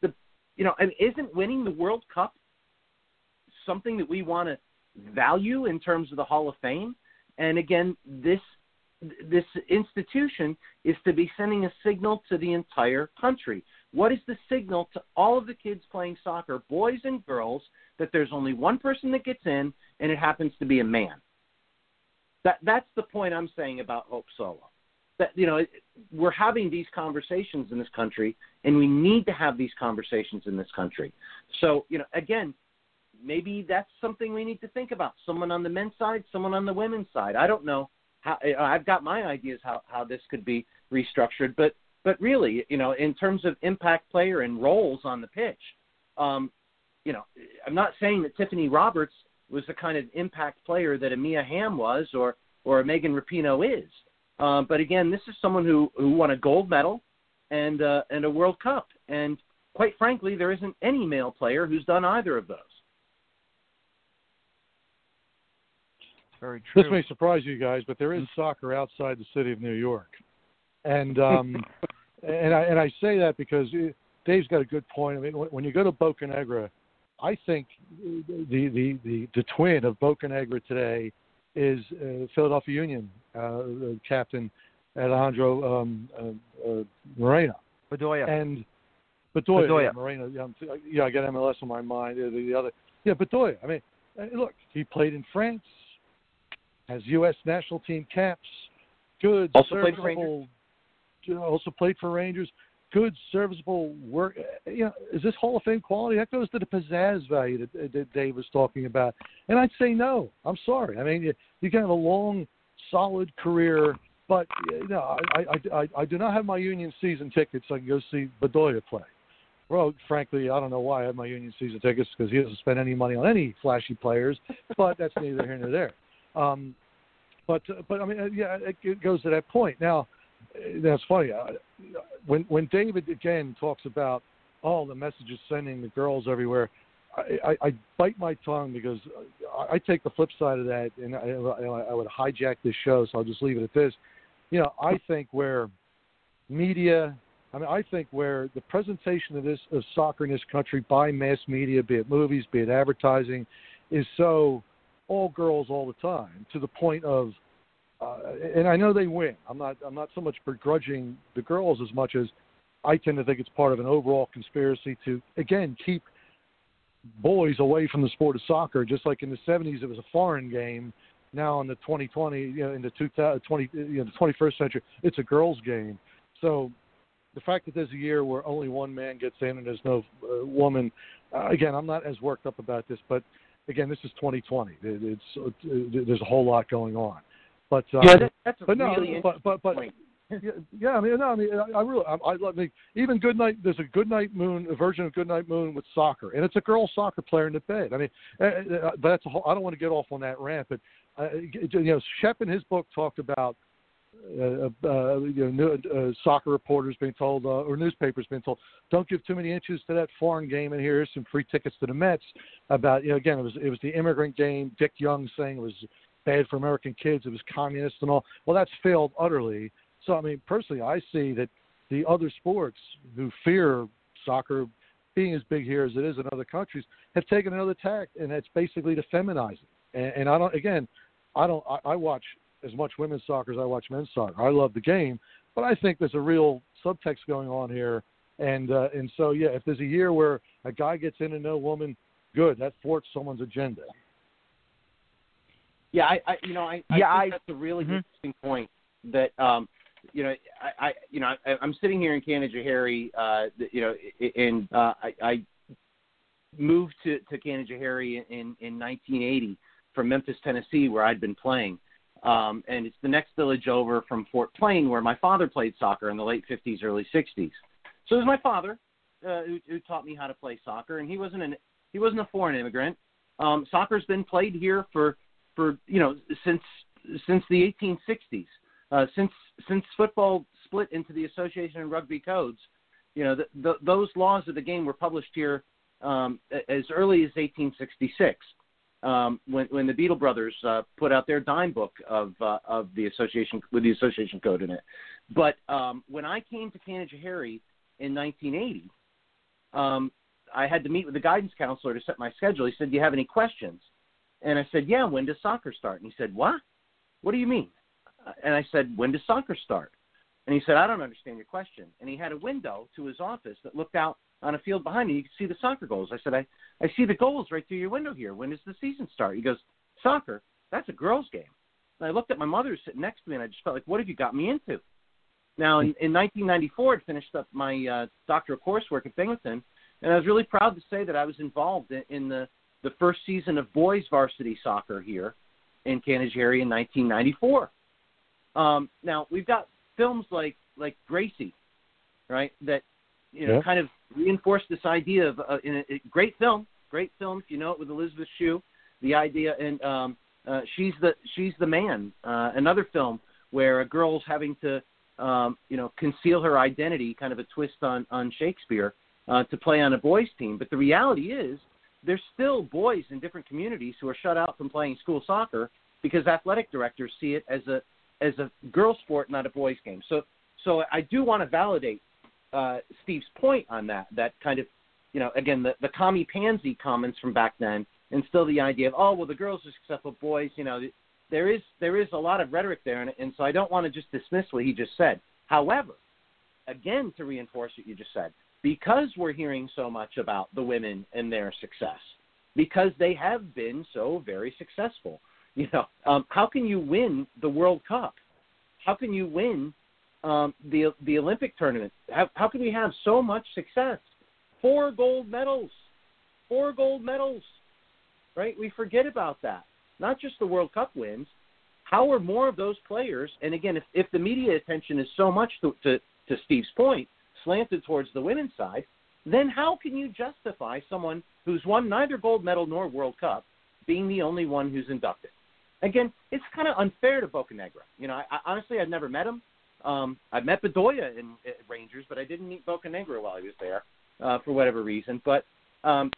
the, you know, and isn't winning the World Cup something that we want to value in terms of the Hall of Fame. And again, this this institution is to be sending a signal to the entire country. What is the signal to all of the kids playing soccer, boys and girls, that there's only one person that gets in, and it happens to be a man? That that's the point I'm saying about Hope Solo. That you know, we're having these conversations in this country, and we need to have these conversations in this country. So you know, again, maybe that's something we need to think about. Someone on the men's side, someone on the women's side. I don't know how. I've got my ideas how how this could be restructured, but but really, you know, in terms of impact player and roles on the pitch, um, you know, I'm not saying that Tiffany Roberts was the kind of impact player that a Mia Hamm was or or Megan Rapinoe is. Um, but again, this is someone who who won a gold medal and uh, and a World Cup, and quite frankly, there isn't any male player who's done either of those. Very true. This may surprise you guys, but there is soccer outside the city of New York, and um, and I and I say that because Dave's got a good point. I mean, when you go to Bocanegra, I think the the the, the twin of Bocanegra today is uh, Philadelphia Union uh, captain Alejandro um, uh, uh, Moreno. Bedoya. And Bedoya, Bedoya. Yeah, Moreno. Yeah, yeah, I got MLS on my mind. The, the other, yeah, Bedoya. I mean, look, he played in France, has U.S. national team caps, good, also serviceable, played for Rangers. also played for Rangers good, serviceable work. You know, is this Hall of Fame quality? That goes to the pizzazz value that, that Dave was talking about. And I'd say no. I'm sorry. I mean, you, you can have a long, solid career, but you know, I, I, I, I do not have my Union season tickets so I can go see Bedoya play. Well, frankly, I don't know why I have my Union season tickets because he doesn't spend any money on any flashy players. But that's neither here nor there. Um, but but I mean, yeah, it, it goes to that point. Now, that's funny. Uh, when when David again talks about all the messages sending the girls everywhere, I, I, I bite my tongue because I, I take the flip side of that, and I, I would hijack this show, so I'll just leave it at this. You know, I think where media, I mean, I think where the presentation of this of soccer in this country by mass media, be it movies, be it advertising, is so all girls all the time to the point of uh, and I know they win. I'm not I'm not so much begrudging the girls as much as I tend to think it's part of an overall conspiracy to again keep boys away from the sport of soccer. Just like in the 70s, it was a foreign game. Now in the 2020, you know, in the 2020, you know, the 21st century, it's a girls' game. So the fact that there's a year where only one man gets in and there's no uh, woman, uh, again, I'm not as worked up about this, but again, this is 2020. It, it's there's a whole lot going on. But uh, yeah, that, that's a but no, really but but but. point. Yeah, yeah, I mean, no, I mean, I, I really, I, I, I mean, even Goodnight. There's a Good Night Moon, a version of Good Night Moon with soccer, and it's a girl soccer player in the bed. I mean, uh, uh, but that's a whole. I don't want to get off on that rant, but uh, you know, Shep in his book talked about uh, uh, you know, uh, soccer reporters being told, uh, or newspapers being told, don't give too many inches to that foreign game, and here's some free tickets to the Mets. About you know, again, it was it was the immigrant game. Dick Young saying it was bad for American kids. It was communist and all. Well, that's failed utterly. So, I mean, personally, I see that the other sports who fear soccer being as big here as it is in other countries have taken another tack, and that's basically to feminize it. And, and I don't, again, I don't, I, I watch as much women's soccer as I watch men's soccer. I love the game, but I think there's a real subtext going on here. And uh, and so yeah, if there's a year where a guy gets in and no woman, good. That thwarts someone's agenda. Yeah, I, I you know, I, I yeah, think I, that's a really mm-hmm. interesting point. That um, you know, I, I you know, I, I'm sitting here in Canajoharie, uh, you know, and uh, I, I moved to to Canajoharie in in 1980 from Memphis, Tennessee, where I'd been playing. Um, and it's the next village over from Fort Plain, where my father played soccer in the late 50s, early 60s. So it was my father uh, who, who taught me how to play soccer, and he wasn't an he wasn't a foreign immigrant. Um, soccer's been played here for for you know since since the 1860s. Uh, since since football split into the association and rugby codes, you know the, the, those laws of the game were published here um, as early as 1866, um, when when the Beadle brothers uh, put out their dime book of uh, of the association with the association code in it. But um, when I came to Canajoharie in 1980, um, I had to meet with the guidance counselor to set my schedule. He said, "Do you have any questions?" And I said, "Yeah. When does soccer start?" And he said, "What? What do you mean?" And I said, "When does soccer start?" And he said, "I don't understand your question." And he had a window to his office that looked out on a field behind me. You could see the soccer goals. I said, "I I see the goals right through your window here. When does the season start?" He goes, "Soccer? That's a girls' game." And I looked at my mother sitting next to me, and I just felt like, "What have you got me into?" Now, in, in 1994, I finished up my uh, doctoral coursework at Binghamton, and I was really proud to say that I was involved in, in the the first season of boys varsity soccer here in Canajoharie in 1994. Um, now we've got films like like Gracie, right? That you know Yeah. kind of reinforce this idea of uh, in a, a great film, great film if you know it with Elizabeth Shue. The idea and um, uh, she's the she's the man. Uh, another film where a girl's having to um, you know conceal her identity, kind of a twist on on Shakespeare, uh, to play on a boys team. But the reality is there's still boys in different communities who are shut out from playing school soccer because athletic directors see it as a as a girl sport, not a boys game. So so I do want to validate uh, Steve's point on that. That kind of you know again the the commie pansy comments from back then, and still the idea of oh well the girls are successful, boys you know there is there is a lot of rhetoric there, and, and so I don't want to just dismiss what he just said. However, again to reinforce what you just said, because we're hearing so much about the women and their success, because they have been so very successful. You know, um, how can you win the World Cup? How can you win um, the the Olympic tournament? How, how can we have so much success? Four gold medals, four gold medals, right? We forget about that. Not just the World Cup wins. How are more of those players? And again, if, if the media attention is so much to, to to Steve's point, slanted towards the women's side, then how can you justify someone who's won neither gold medal nor World Cup being the only one who's inducted? Again, it's kind of unfair to Bocanegra. You know, I, I, honestly, I've never met him. Um, I met Bedoya in at Rangers, but I didn't meet Bocanegra while he was there uh, for whatever reason. But um,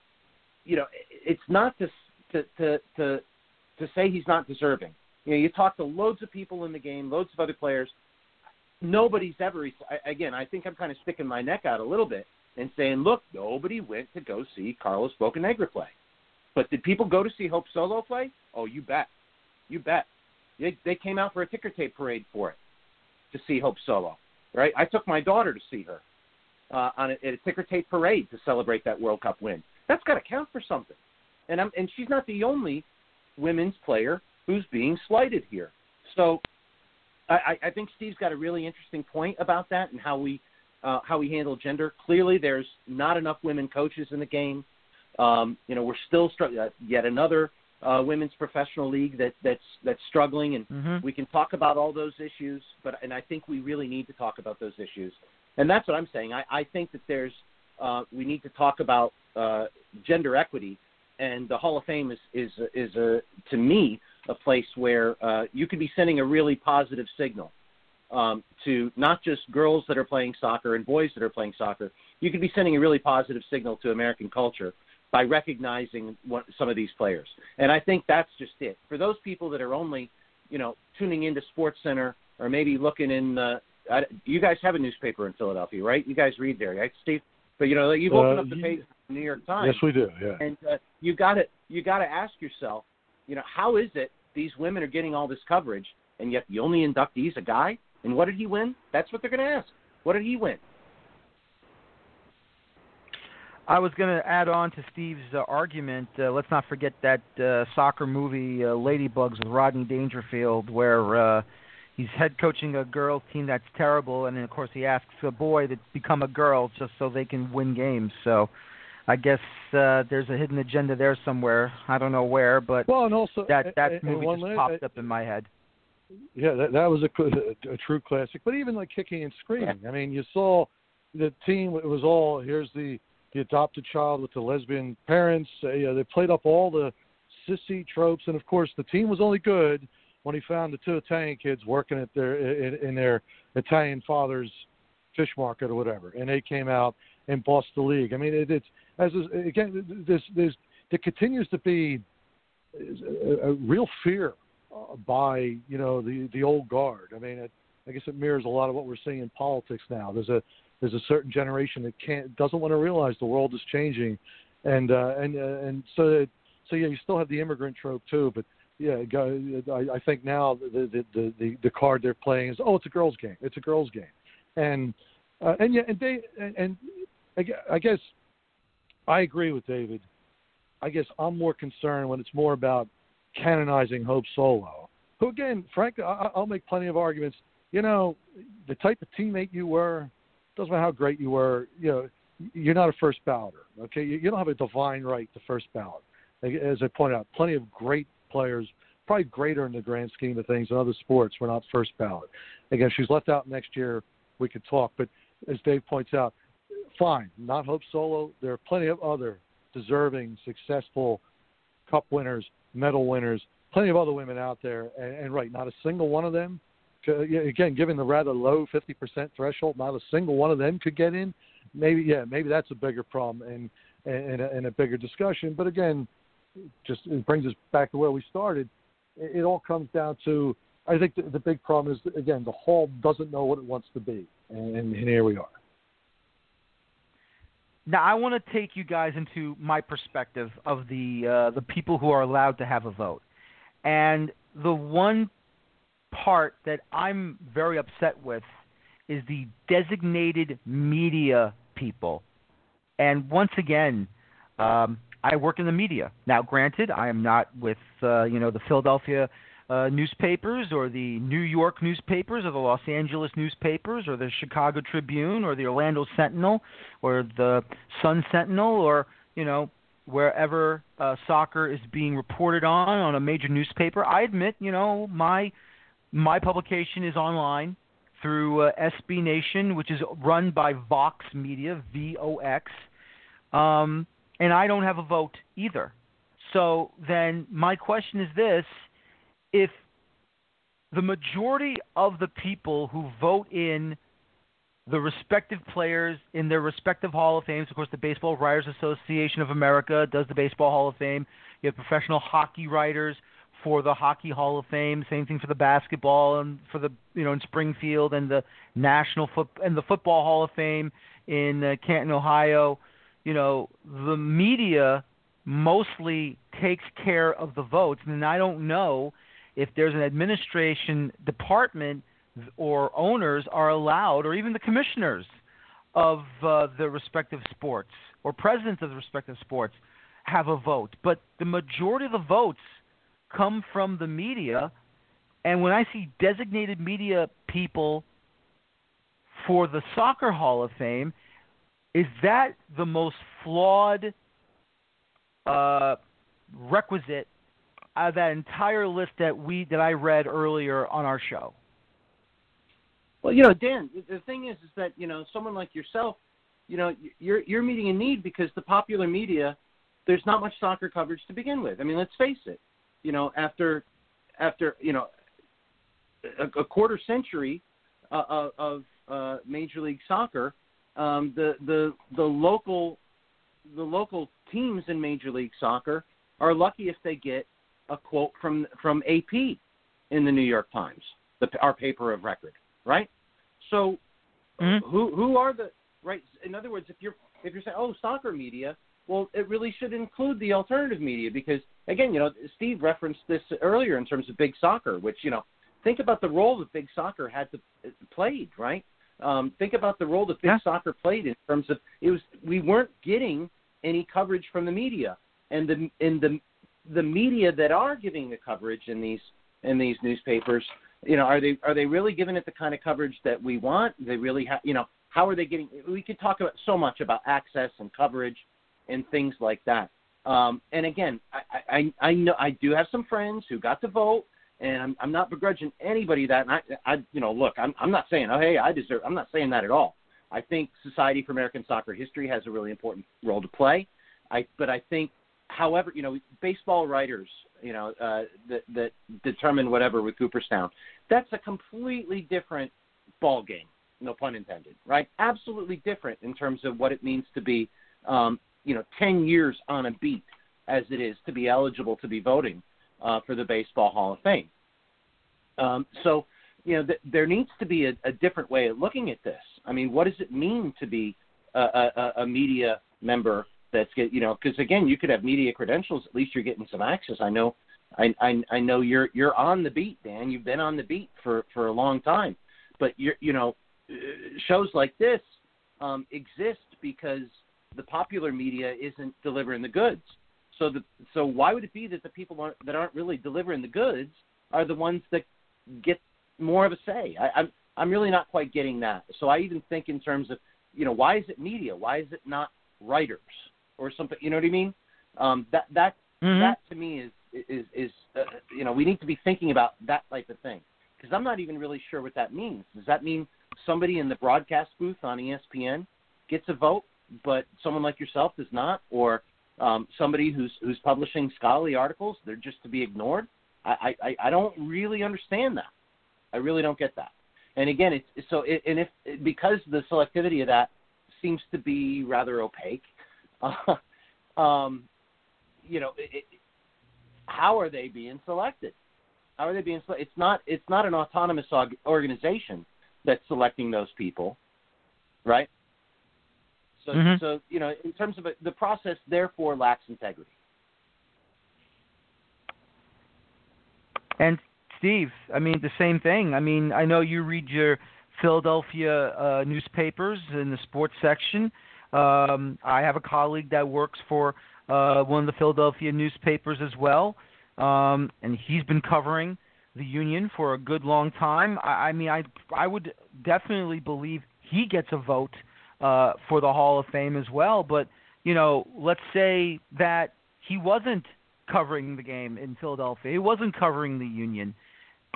you know, it's not to to to to to say he's not deserving. You know, you talk to loads of people in the game, loads of other players. Nobody's ever. Again, I think I'm kind of sticking my neck out a little bit and saying, look, nobody went to go see Carlos Bocanegra play. But did people go to see Hope Solo play? Oh, you bet. You bet. They, they came out for a ticker tape parade for it to see Hope Solo, right? I took my daughter to see her uh, on a, at a ticker tape parade to celebrate that World Cup win. That's got to count for something. And I'm, and she's not the only women's player who's being slighted here. So I, I think Steve's got a really interesting point about that and how we uh, how we handle gender. Clearly, there's not enough women coaches in the game. Um, you know, we're still struggling. Uh, yet another uh, women's professional league that that's that's struggling, and Mhm. we can talk about all those issues. But and I think we really need to talk about those issues, and that's what I'm saying. I, I think that there's uh, we need to talk about uh, gender equity, and the Hall of Fame is is is a to me a place where uh, you could be sending a really positive signal um, to not just girls that are playing soccer and boys that are playing soccer. You could be sending a really positive signal to American culture by recognizing what, some of these players. And I think that's just it. For those people that are only, you know, tuning into Sports Center or maybe looking in, uh, I, you guys have a newspaper in Philadelphia, right? You guys read there, right, Steve? But you know, you've opened Uh, up the page of the New York Times Yes, we do. Yeah. and uh, you got to you got to ask yourself, you know, how is it these women are getting all this coverage, and yet the only inductee is a guy? And what did he win? That's what they're going to ask. What did he win? I was going to add on to Steve's uh, argument. Uh, let's not forget that uh, soccer movie uh, Ladybugs with Rodney Dangerfield, where uh, he's head coaching a girls team that's terrible, and then of course he asks a boy to become a girl just so they can win games. So I guess uh, there's a hidden agenda there somewhere. I don't know where, but Well, and also that that and- movie just la- popped up in my head. Yeah, that, that was a, a, a true classic. But even like kicking and screaming, I mean, you saw the team. It was all here's the the adopted child with the lesbian parents. Uh, you know, they played up all the sissy tropes, and of course, the team was only good when he found the two Italian kids working at their in, in their Italian father's fish market or whatever, and they came out and bossed the league. I mean, it, it's as again, there's there's there continues to be a, a real fear uh, by you know the the old guard. I mean, it, I guess it mirrors a lot of what we're seeing in politics now. There's a there's a certain generation that can't doesn't want to realize the world is changing, and uh, and uh, and so so yeah, you still have the immigrant trope too, but yeah, I, I think now the, the the the card they're playing is oh it's a girls game, it's a girls game, and uh, and yeah, and they and, I guess I agree with David. I guess I'm more concerned when it's more about canonizing Hope Solo, who again, frankly, I'll make plenty of arguments. You know, the type of teammate you were, doesn't matter how great you were. You know, you're not a first balloter. Okay, you, you don't have a divine right to first ballot. As I pointed out, plenty of great players, probably greater in the grand scheme of things in other sports, were not first ballot. Again, she's left out next year. We could talk, but as Dave points out, fine, not Hope Solo. There are plenty of other deserving, successful Cup winners, medal winners, plenty of other women out there, and, and right, not a single one of them. Again, given the rather low 50% threshold, not a single one of them could get in. Maybe, yeah, maybe that's a bigger problem and and, and, a, bigger discussion. But again, just it brings us back to where we started. It, it all comes down to I think the, the big problem is again the hall doesn't know what it wants to be, and, and here we are. Now I want to take you guys into my perspective of the uh, the people who are allowed to have a vote, and the one part that I'm very upset with is the designated media people. And once again, um, I work in the media. Now, granted, I am not with uh, you know the Philadelphia uh, newspapers or the New York newspapers or the Los Angeles newspapers or the Chicago Tribune or the Orlando Sentinel or the Sun Sentinel or you know wherever uh, soccer is being reported on on a major newspaper. I admit, you know, my my publication is online through uh, SB Nation, which is run by Vox Media, V O X, um, and I don't have a vote either. So then, my question is this: if the majority of the people who vote in the respective players in their respective Hall of Fames. Of course, the Baseball Writers Association of America does the Baseball Hall of Fame. You have professional hockey writers for the Hockey Hall of Fame. Same thing for the basketball and for the you know in Springfield and the National Foot and the Football Hall of Fame in uh, Canton, Ohio. You know, the media mostly takes care of the votes, and I don't know if there's an administration department or owners are allowed, or even the commissioners of uh, the respective sports or presidents of the respective sports have a vote. But the majority of the votes come from the media, and when I see designated media people for the Soccer Hall of Fame, is that the most flawed uh, requisite out of that entire list that we that I read earlier on our show? Well, you know, Dan, the thing is, is that you know, someone like yourself, you know, you're you're meeting a need because the popular media, there's not much soccer coverage to begin with. I mean, let's face it. You know, after after you know a, a quarter century uh, of uh, Major League Soccer, um, the the the local the local teams in Major League Soccer are lucky if they get a quote from from AP in the New York Times, the, our paper of record, right? So, mm-hmm. who who are the right? In other words, if you're if you're saying, oh, soccer media, well, it really should include the alternative media because, again, you know, Steve referenced this earlier in terms of big soccer, which you know, think about the role that big soccer had to played, right? Um, think about the role that big yeah. soccer played in terms of it was we weren't getting any coverage from the media, and the and the the media that are giving the coverage in these in these newspapers, you know, are they are they really giving it the kind of coverage that we want? They really have, you know, how are they getting? We could talk about so much about access and coverage and things like that. Um, and again, I, I I know I do have some friends who got to vote, and I'm I'm not begrudging anybody that. And I I you know look, I'm I'm not saying oh hey I deserve. I'm not saying that at all. I think Society for American Soccer History has a really important role to play. I but I think however, you know, baseball writers, you know, uh, that that determine whatever with Cooperstown, that's a completely different ball game. No pun intended, right? Absolutely different in terms of what it means to be, um, you know, ten years on a beat as it is to be eligible to be voting uh, for the Baseball Hall of Fame. Um, so, you know, th- there needs to be a, a different way of looking at this. I mean, what does it mean to be a, a, a media member that's get you know because again you could have media credentials at least you're getting some access i know I, I i know you're you're on the beat dan you've been on the beat for for a long time but you're you know shows like this um exist because the popular media isn't delivering the goods so the so why would it be that the people aren't, that aren't really delivering the goods are the ones that get more of a say I, i'm i'm really not quite getting that so i even think in terms of you know, why is it media? Why is it not writers or something? You know what I mean? Um, that that mm-hmm. that to me is is is uh, you know we need to be thinking about that type of thing because I'm not even really sure what that means. Does that mean somebody in the broadcast booth on ESPN gets a vote, but someone like yourself does not, or um, somebody who's who's publishing scholarly articles they're just to be ignored? I, I I don't really understand that. I really don't get that. And again, it's so it, and if because the selectivity of that seems to be rather opaque, uh, um, you know, it, how are they being selected? How are they being selected? It's not it's not an autonomous organization that's selecting those people, right? So mm-hmm. so you know, in terms of it, the process, therefore lacks integrity. And Steve, I mean the same thing. I mean, I know you read your Philadelphia uh, newspapers in the sports section. Um, I have a colleague that works for uh, one of the Philadelphia newspapers as well, um, and he's been covering the union for a good long time. I, I mean, I I would definitely believe he gets a vote uh, for the Hall of Fame as well. But you know, let's say that he wasn't covering the game in Philadelphia. He wasn't covering the union.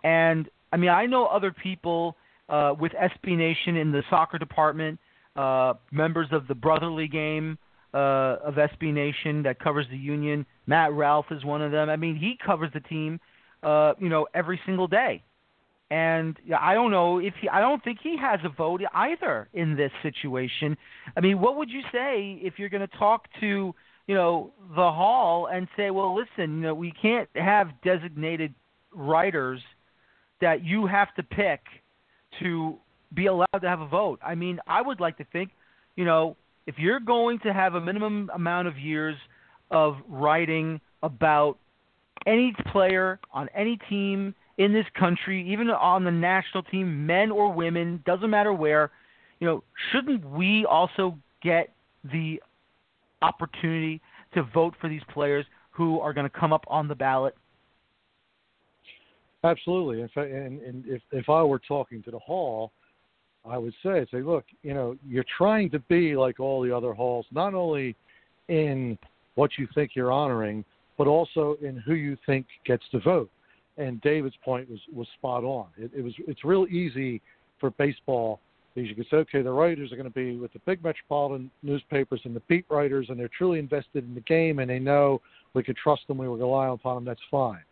And I mean, I know other people uh, with SB Nation in the soccer department, uh, members of the brotherly game uh, of SB Nation that covers the Union. Matt Ralph is one of them. I mean, he covers the team, uh, you know, every single day. And I don't know if he, I don't think he has a vote either in this situation. I mean, what would you say if you're going to talk to, you know, the hall and say, well, listen, you know, we can't have designated writers that you have to pick to be allowed to have a vote. I mean, I would like to think, you know, if you're going to have a minimum amount of years of writing about any player on any team in this country, even on the national team, men or women, doesn't matter where, you know, shouldn't we also get the opportunity to vote for these players who are going to come up on the ballot Absolutely. And, and if if I were talking to the hall, I would say, say, look, you know, you're trying to be like all the other halls, not only in what you think you're honoring, but also in who you think gets to vote. And David's point was was spot on. It, it was it's real easy for baseball because you can say, okay, the writers are going to be with the big metropolitan newspapers and the beat writers, and they're truly invested in the game, and they know we could trust them, we rely upon them. That's fine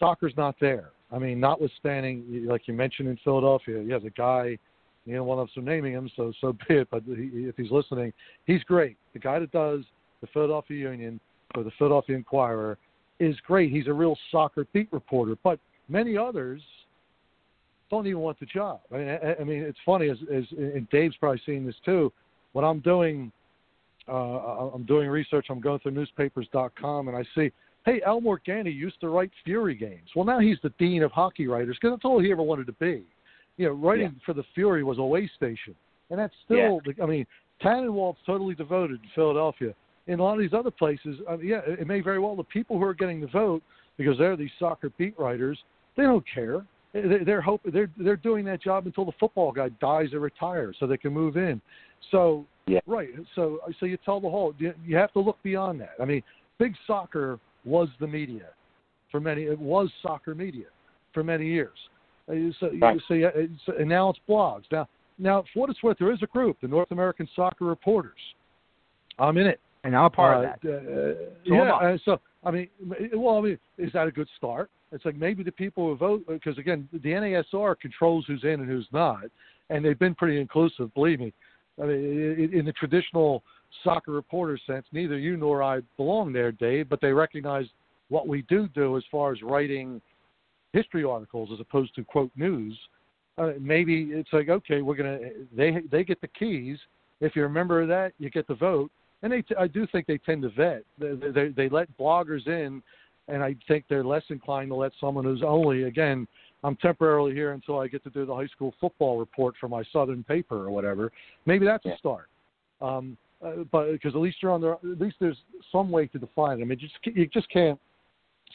soccer's not there. I mean, notwithstanding, like you mentioned in Philadelphia, you have a guy, you know, one of them naming him, so so be it. But he, if he's listening, he's great. The guy that does the Philadelphia Union or the Philadelphia Inquirer is great. He's a real soccer beat reporter. But many others don't even want the job. I mean, I, I mean, it's funny as, as and Dave's probably seen this too. When I'm doing, uh, I'm doing research. I'm going through newspapers.com, and I see Hey, Elmore Morganti used to write Fury games. Well, now he's the dean of hockey writers because that's all he ever wanted to be. You know, writing yeah. for the Fury was a way station, and that's still. Yeah. I mean, Tannenwald's totally devoted to Philadelphia. In a lot of these other places, uh, yeah, it may very well the people who are getting the vote because they're these soccer beat writers. They don't care. They're hoping they're they're doing that job until the football guy dies or retires, so they can move in. So yeah, right. So so you tell the whole you, you have to look beyond that. I mean, big soccer was the media for many. It was soccer media for many years. Uh, so, right. so, yeah, so, and now it's blogs. Now, now for what it's worth, there is a group, the North American Soccer Reporters. I'm in it, and I'm a part uh, of that. Uh, so yeah, so I mean, well, I mean, is that a good start? It's like maybe the people who vote, because again, the NASR controls who's in and who's not, and they've been pretty inclusive. Believe me. I mean, in the traditional soccer reporter sense, neither you nor I belong there, Dave, but they recognize what we do do as far as writing history articles as opposed to quote news uh, maybe it's like okay, we're gonna they they get the keys. If you're a member of that, you get the vote. And they, t- I do think they tend to vet. They, they they let bloggers in, and I think they're less inclined to let someone who's only again. I'm temporarily here until I get to do the high school football report for my Southern paper or whatever. Maybe that's yeah. a start. Um, uh, but because at least you're on there, at least there's some way to define it. I mean, just you just can't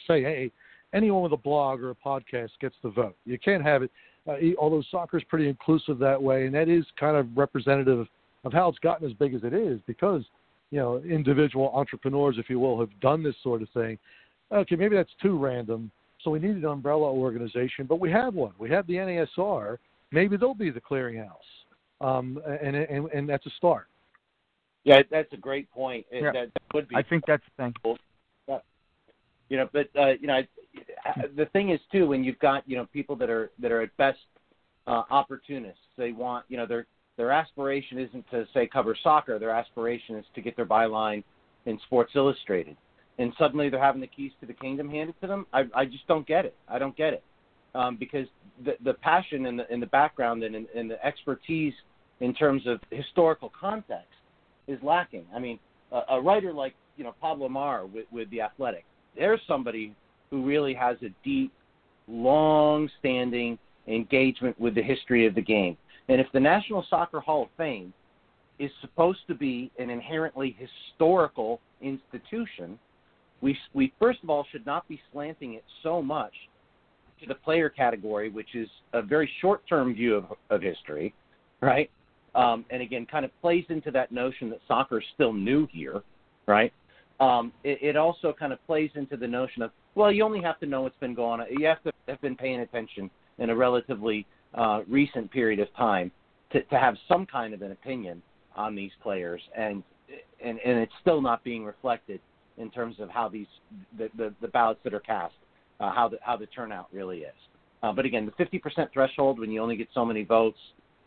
say, hey, anyone with a blog or a podcast gets the vote. You can't have it. Uh, although soccer is pretty inclusive that way, and that is kind of representative of how it's gotten as big as it is because you know individual entrepreneurs, if you will, have done this sort of thing. Okay, maybe that's too random. So we need an umbrella organization, but we have one. We have the NASR. Maybe they'll be the clearinghouse, um, and, and and that's a start. Yeah, that's a great point. Yeah. That, that would be. I think that's the thing. Yeah. You know, but uh, you know, the thing is too when you've got you know people that are that are at best uh, opportunists. They want you know their their aspiration isn't to say cover soccer. Their aspiration is to get their byline in Sports Illustrated. And suddenly they're having the keys to the kingdom handed to them. I I just don't get it. I don't get it um, because the the passion and the the background and, and the expertise in terms of historical context is lacking. I mean, a, a writer like you know Pablo Maurer with, with the Athletic, there's somebody who really has a deep, long-standing engagement with the history of the game. And if the National Soccer Hall of Fame is supposed to be an inherently historical institution, we we first of all should not be slanting it so much to the player category, which is a very short-term view of, of history, right? um, and again, kind of plays into that notion that soccer is still new here, right? Um, it, it also kind of plays into the notion of, well, you only have to know what's been going on. You have to have been paying attention in a relatively uh, recent period of time to, to have some kind of an opinion on these players, and and, and it's still not being reflected in terms of how these the, the, the ballots that are cast, uh, how the how the turnout really is. Uh, but again, the 50% threshold when you only get so many votes,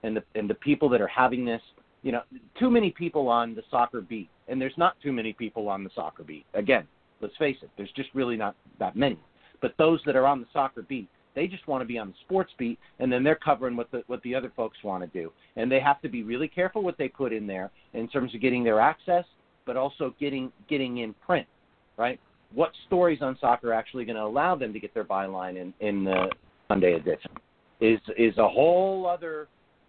and the and the people that are having this, you know, too many people on the soccer beat, and there's not too many people on the soccer beat. Again, let's face it, there's just really not that many. But those that are on the soccer beat, they just want to be on the sports beat, and then they're covering what the what the other folks want to do, and they have to be really careful what they put in there in terms of getting their access, but also getting getting in print, right? What stories on soccer are actually going to allow them to get their byline in in the Sunday edition is is a whole other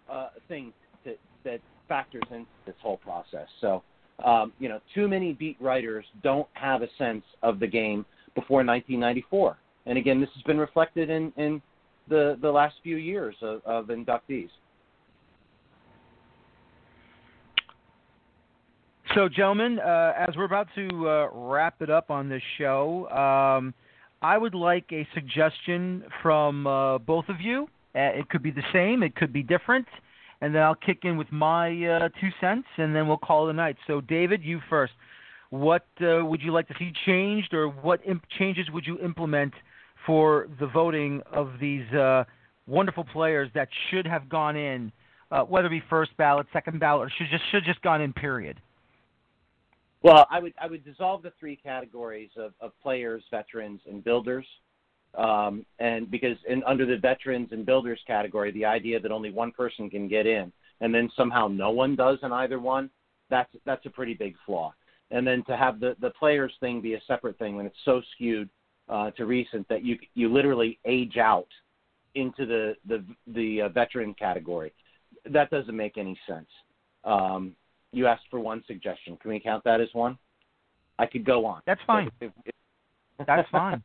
uh, thing that that factors into this whole process. So, um, you know, too many beat writers don't have a sense of the game before 1994. And again, this has been reflected in, in the, the last few years of, of inductees. So, gentlemen, uh, as we're about to uh, wrap it up on this show, um, I would like a suggestion from uh, both of you. Uh, it could be the same, it could be different, and then I'll kick in with my uh, two cents, and then we'll call it a night. So, David, you first. What uh, would you like to see changed, or what imp- changes would you implement for the voting of these uh, wonderful players that should have gone in, uh, whether it be first ballot, second ballot, or should just should just gone in? Period. Well, I would I would dissolve the three categories of, of players, veterans, and builders. Um, and because in, under the veterans and builders category, the idea that only one person can get in and then somehow no one does in either one, that's that's a pretty big flaw. And then to have the the players thing be a separate thing when it's so skewed uh, to recent that you you literally age out into the the the uh, veteran category, that doesn't make any sense. Um, you asked for one suggestion. Can we count that as one? I could go on. That's fine. If, if, That's fine.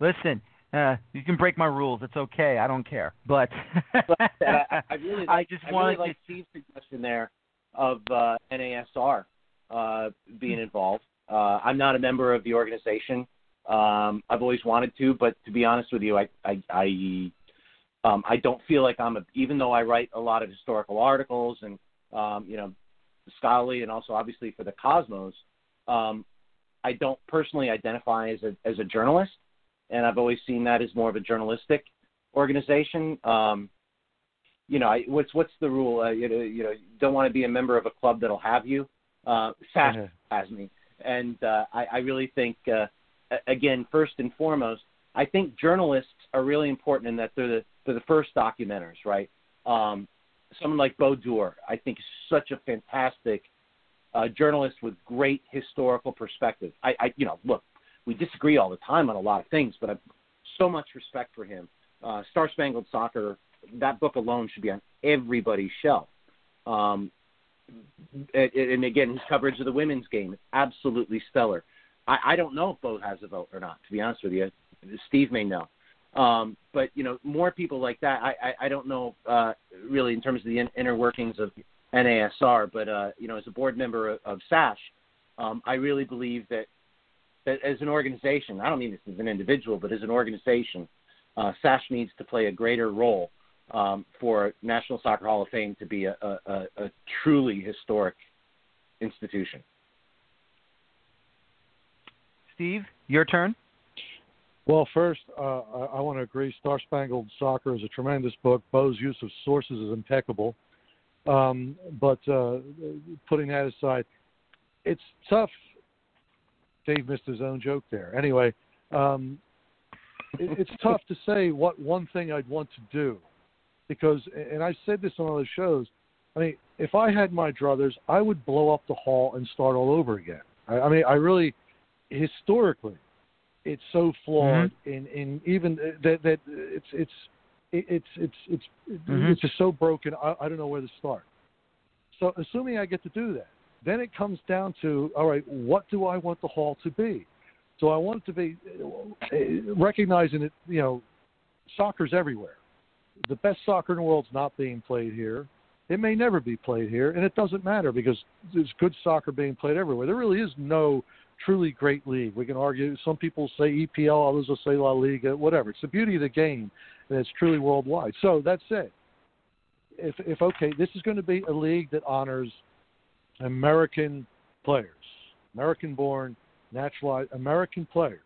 Listen, uh, you can break my rules. It's okay. I don't care. But, but I, I, really, like, I just I really like Steve's suggestion there of uh, NASR uh, being hmm. involved. Uh, I'm not a member of the organization. Um, I've always wanted to, but to be honest with you, I I I, um, I don't feel like I'm a. Even though I write a lot of historical articles and um, you know scholarly and also obviously for the Cosmos, um, I don't personally identify as a as a journalist and I've always seen that as more of a journalistic organization. Um, you know, I, what's what's the rule? Uh, you know, you know, don't want to be a member of a club that'll have you. Uh, SAS has me, and uh, I, I really think, uh, again, first and foremost, I think journalists are really important in that they're the they're the first documenters, right? Um, someone like Beau Dure, I think, is such a fantastic uh, journalist with great historical perspective. I, I, you know, look, we disagree all the time on a lot of things, but I've so much respect for him. Uh, Star Spangled Soccer, that book alone should be on everybody's shelf. Um, and, and again, his coverage of the women's game, is absolutely stellar. I, I don't know if Beau has a vote or not. To be honest with you, Steve may know. Um, but you know, more people like that. I, I, I don't know uh, really in terms of the in, inner workings of NASR, but uh, you know, as a board member of, of SASH, um, I really believe that that as an organization, I don't mean this as an individual, but as an organization, uh, SASH needs to play a greater role um, for National Soccer Hall of Fame to be a, a, a truly historic institution. Steve, your turn. Well, first, uh, I, I want to agree. Star Spangled Soccer is a tremendous book. Beau's use of sources is impeccable. Um, but uh, putting that aside, it's tough. Dave missed his own joke there. Anyway, um, it, it's tough to say what one thing I'd want to do because, and I've said this on other shows. I mean, if I had my druthers, I would blow up the hall and start all over again. I, I mean, I really, historically, it's so flawed mm-hmm. in in even that that it's it's it's it's it's mm-hmm. it's just so broken. I, I don't know where to start. So assuming I get to do that, then it comes down to all right, what do I want the hall to be? So I want it to be uh, recognizing that you know soccer's everywhere. The best soccer in the world is not being played here. It may never be played here, and it doesn't matter because there's good soccer being played everywhere. There really is no truly great league. We can argue. Some people say EPL, others will say La Liga, whatever. It's the beauty of the game, and it's truly worldwide. So that's it. If, if okay, this is going to be a league that honors American players, American-born, naturalized American players.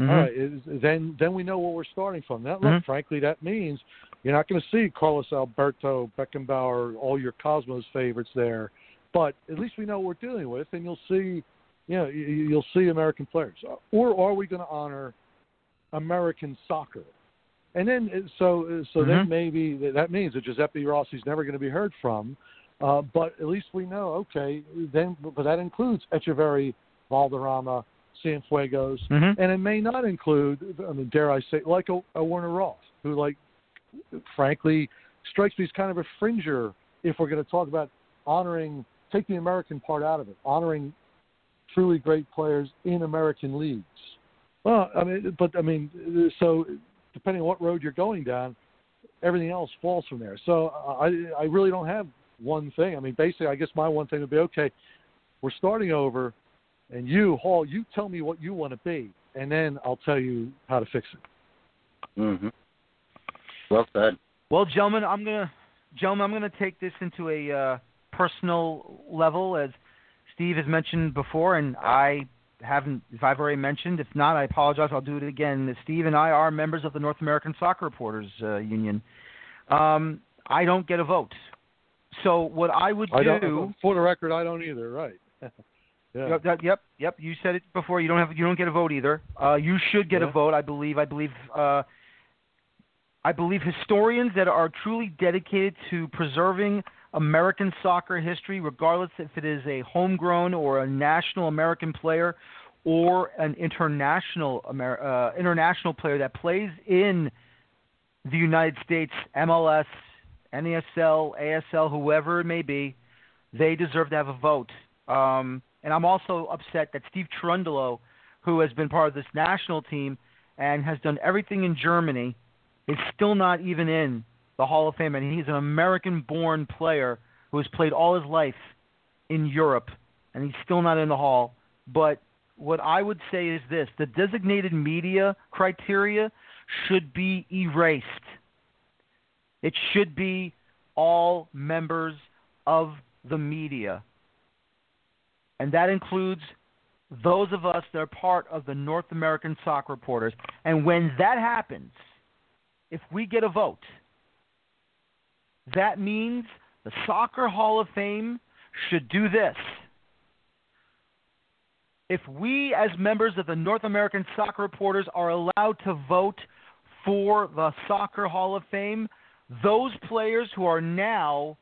Mm-hmm. All right, then then we know where we're starting from. That, mm-hmm. look, frankly, that means you're not going to see Carlos Alberto, Beckenbauer, all your Cosmos favorites there, but at least we know what we're dealing with, and you'll see you know, you'll see American players. Or are we going to honor American soccer? And then, uh, so uh, so mm-hmm. then maybe that means that Giuseppe Rossi's never going to be heard from. Uh, but at least we know, okay, then, but that includes Etcheverry, Valderrama, Cienfuegos, mm-hmm. and it may not include, I mean, dare I say, like a, a Werner Roth, who, like, frankly, strikes me as kind of a fringer if we're going to talk about honoring, take the American part out of it, honoring truly great players in American leagues. Well, I mean, but I mean, so depending on what road you're going down, everything else falls from there. So I I really don't have one thing. I mean, basically, I guess my one thing would be okay. We're starting over, and you Hall, you tell me what you want to be, and then I'll tell you how to fix it. Mm-hmm. Well said. Well, gentlemen, I'm gonna, gentlemen, I'm gonna take this into a uh, personal level as Steve has mentioned before, and I haven't, if I've already mentioned, if not, I apologize. I'll do it again. Steve and I are members of the North American Soccer Reporters uh, Union. Um, I don't get a vote. So what I would I do, for the record, I don't either. Right. yeah. Yep, yep, yep. You said it before. You don't have, you don't get a vote either. Uh, you should get yeah. a vote. I believe. I believe. Uh, I believe historians that are truly dedicated to preserving American soccer history, regardless if it is a homegrown or a national American player or an international Amer- uh, international player that plays in the United States, MLS, NASL, ASL, whoever it may be, they deserve to have a vote. Um, and I'm also upset that Steve Cherundolo, who has been part of this national team and has done everything in Germany, is still not even in the Hall of Fame, and he's an American-born player who has played all his life in Europe, and he's still not in the Hall. But what I would say is this: the designated media criteria should be erased. It should be all members of the media. And that includes those of us that are part of the North American Soccer Reporters. And when that happens, if we get a vote, that means the Soccer Hall of Fame should do this. If we, as members of the North American Soccer Reporters, are allowed to vote for the Soccer Hall of Fame, those players who are now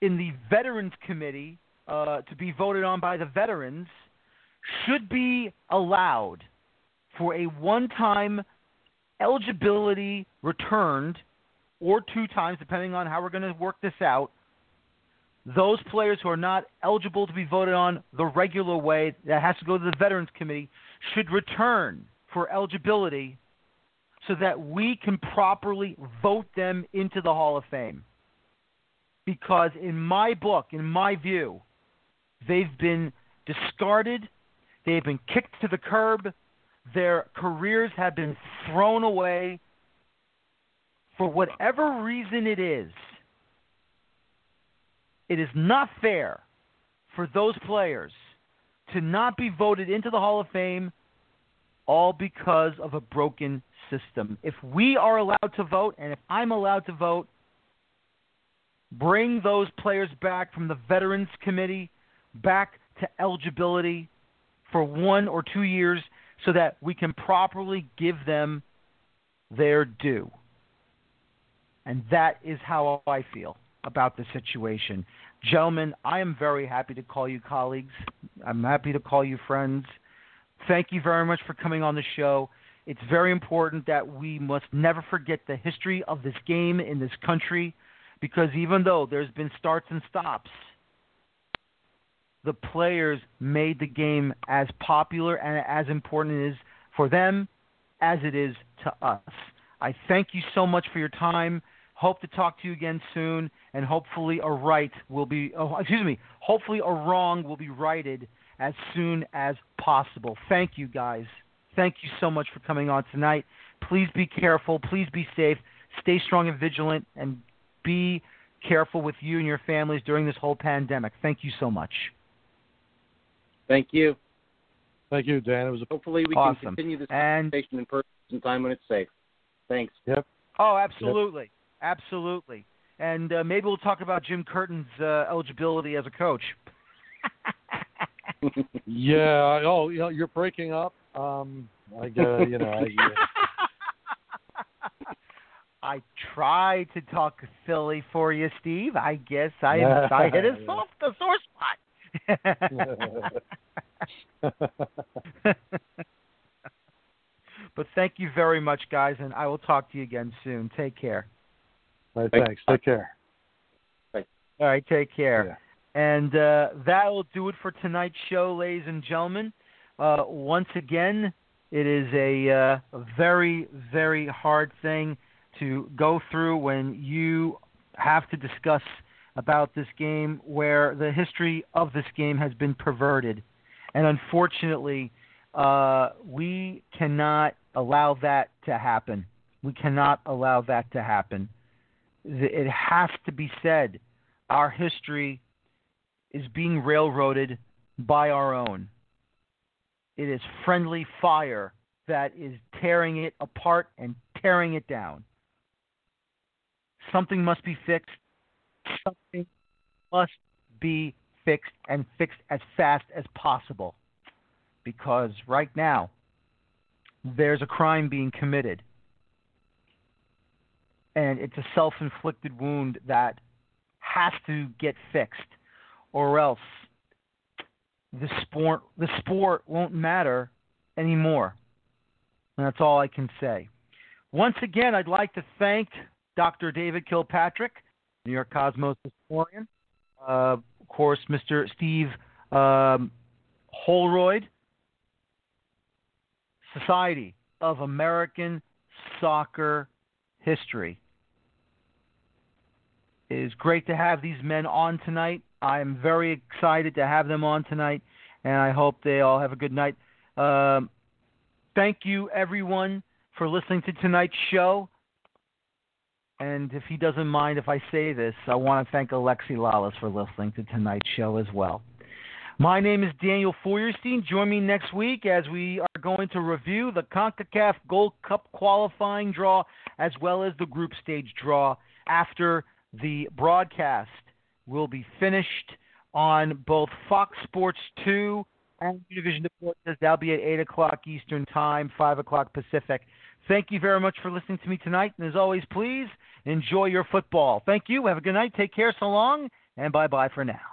in the Veterans Committee uh, to be voted on by the veterans should be allowed for a one time eligibility returned or two times, depending on how we're going to work this out. Those players who are not eligible to be voted on the regular way, that has to go to the Veterans Committee, should return for eligibility so that we can properly vote them into the Hall of Fame. Because in my book, in my view, they've been discarded, they've been kicked to the curb, their careers have been thrown away for whatever reason it is. It is not fair for those players to not be voted into the Hall of Fame all because of a broken system. If we are allowed to vote, and if I'm allowed to vote, bring those players back from the Veterans Committee back to eligibility for one or two years so that we can properly give them their due. And that is how I feel about the situation. Gentlemen, I am very happy to call you colleagues. I'm happy to call you friends. Thank you very much for coming on the show. It's very important that we must never forget the history of this game in this country because even though there's been starts and stops, the players made the game as popular and as important it is for them as it is to us. I thank you so much for your time. Hope to talk to you again soon, and hopefully a right will be, oh, excuse me, hopefully a wrong will be righted as soon as possible. Thank you, guys. Thank you so much for coming on tonight. Please be careful. Please be safe. Stay strong and vigilant, and be careful with you and your families during this whole pandemic. Thank you so much. Thank you. Thank you, Dan. It was a... hopefully we awesome. can continue this and... conversation in person sometime when it's safe. Thanks. Yep. Oh, absolutely, yep. Absolutely. And uh, maybe we'll talk about Jim Curtin's uh, eligibility as a coach. yeah. Oh, you know, you're breaking up. Um, I uh, you know, I, I tried to talk Philly for you, Steve. I guess I I hit a soft the sore spot. but thank you very much, guys, and I will talk to you again soon. Take care. All right, thanks. Take care. Bye. All right, take care. Yeah. And uh, that will do it for tonight's show, ladies and gentlemen. Uh, once again, it is a, uh, very, very hard thing to go through when you have to discuss about this game where the history of this game has been perverted. And unfortunately, uh, we cannot allow that to happen. We cannot allow that to happen. It has to be said our history is being railroaded by our own. It is friendly fire that is tearing it apart and tearing it down. Something must be fixed something must be fixed and fixed as fast as possible. Because right now, there's a crime being committed. And it's a self inflicted wound that has to get fixed, or else the sport, the sport won't matter anymore. And that's all I can say. Once again, I'd like to thank Dr. David Kilpatrick New York Cosmos historian. Uh, of course, Mr. Steve um, Holroyd, Society of American Soccer History. It is great to have these men on tonight. I am very excited to have them on tonight, and I hope they all have a good night. Um, thank you, everyone, for listening to tonight's show. And if he doesn't mind if I say this, I want to thank Alexi Lalas for listening to tonight's show as well. My name is Daniel Feuerstein. Join me next week as we are going to review the CONCACAF Gold Cup qualifying draw as well as the group stage draw after the broadcast will be finished on both Fox Sports 2 and Univision Deportes. That'll be at 8 o'clock Eastern Time, 5 o'clock Pacific. Thank you very much for listening to me tonight. And as always, please enjoy your football. Thank you. Have a good night. Take care. So long. And bye bye for now.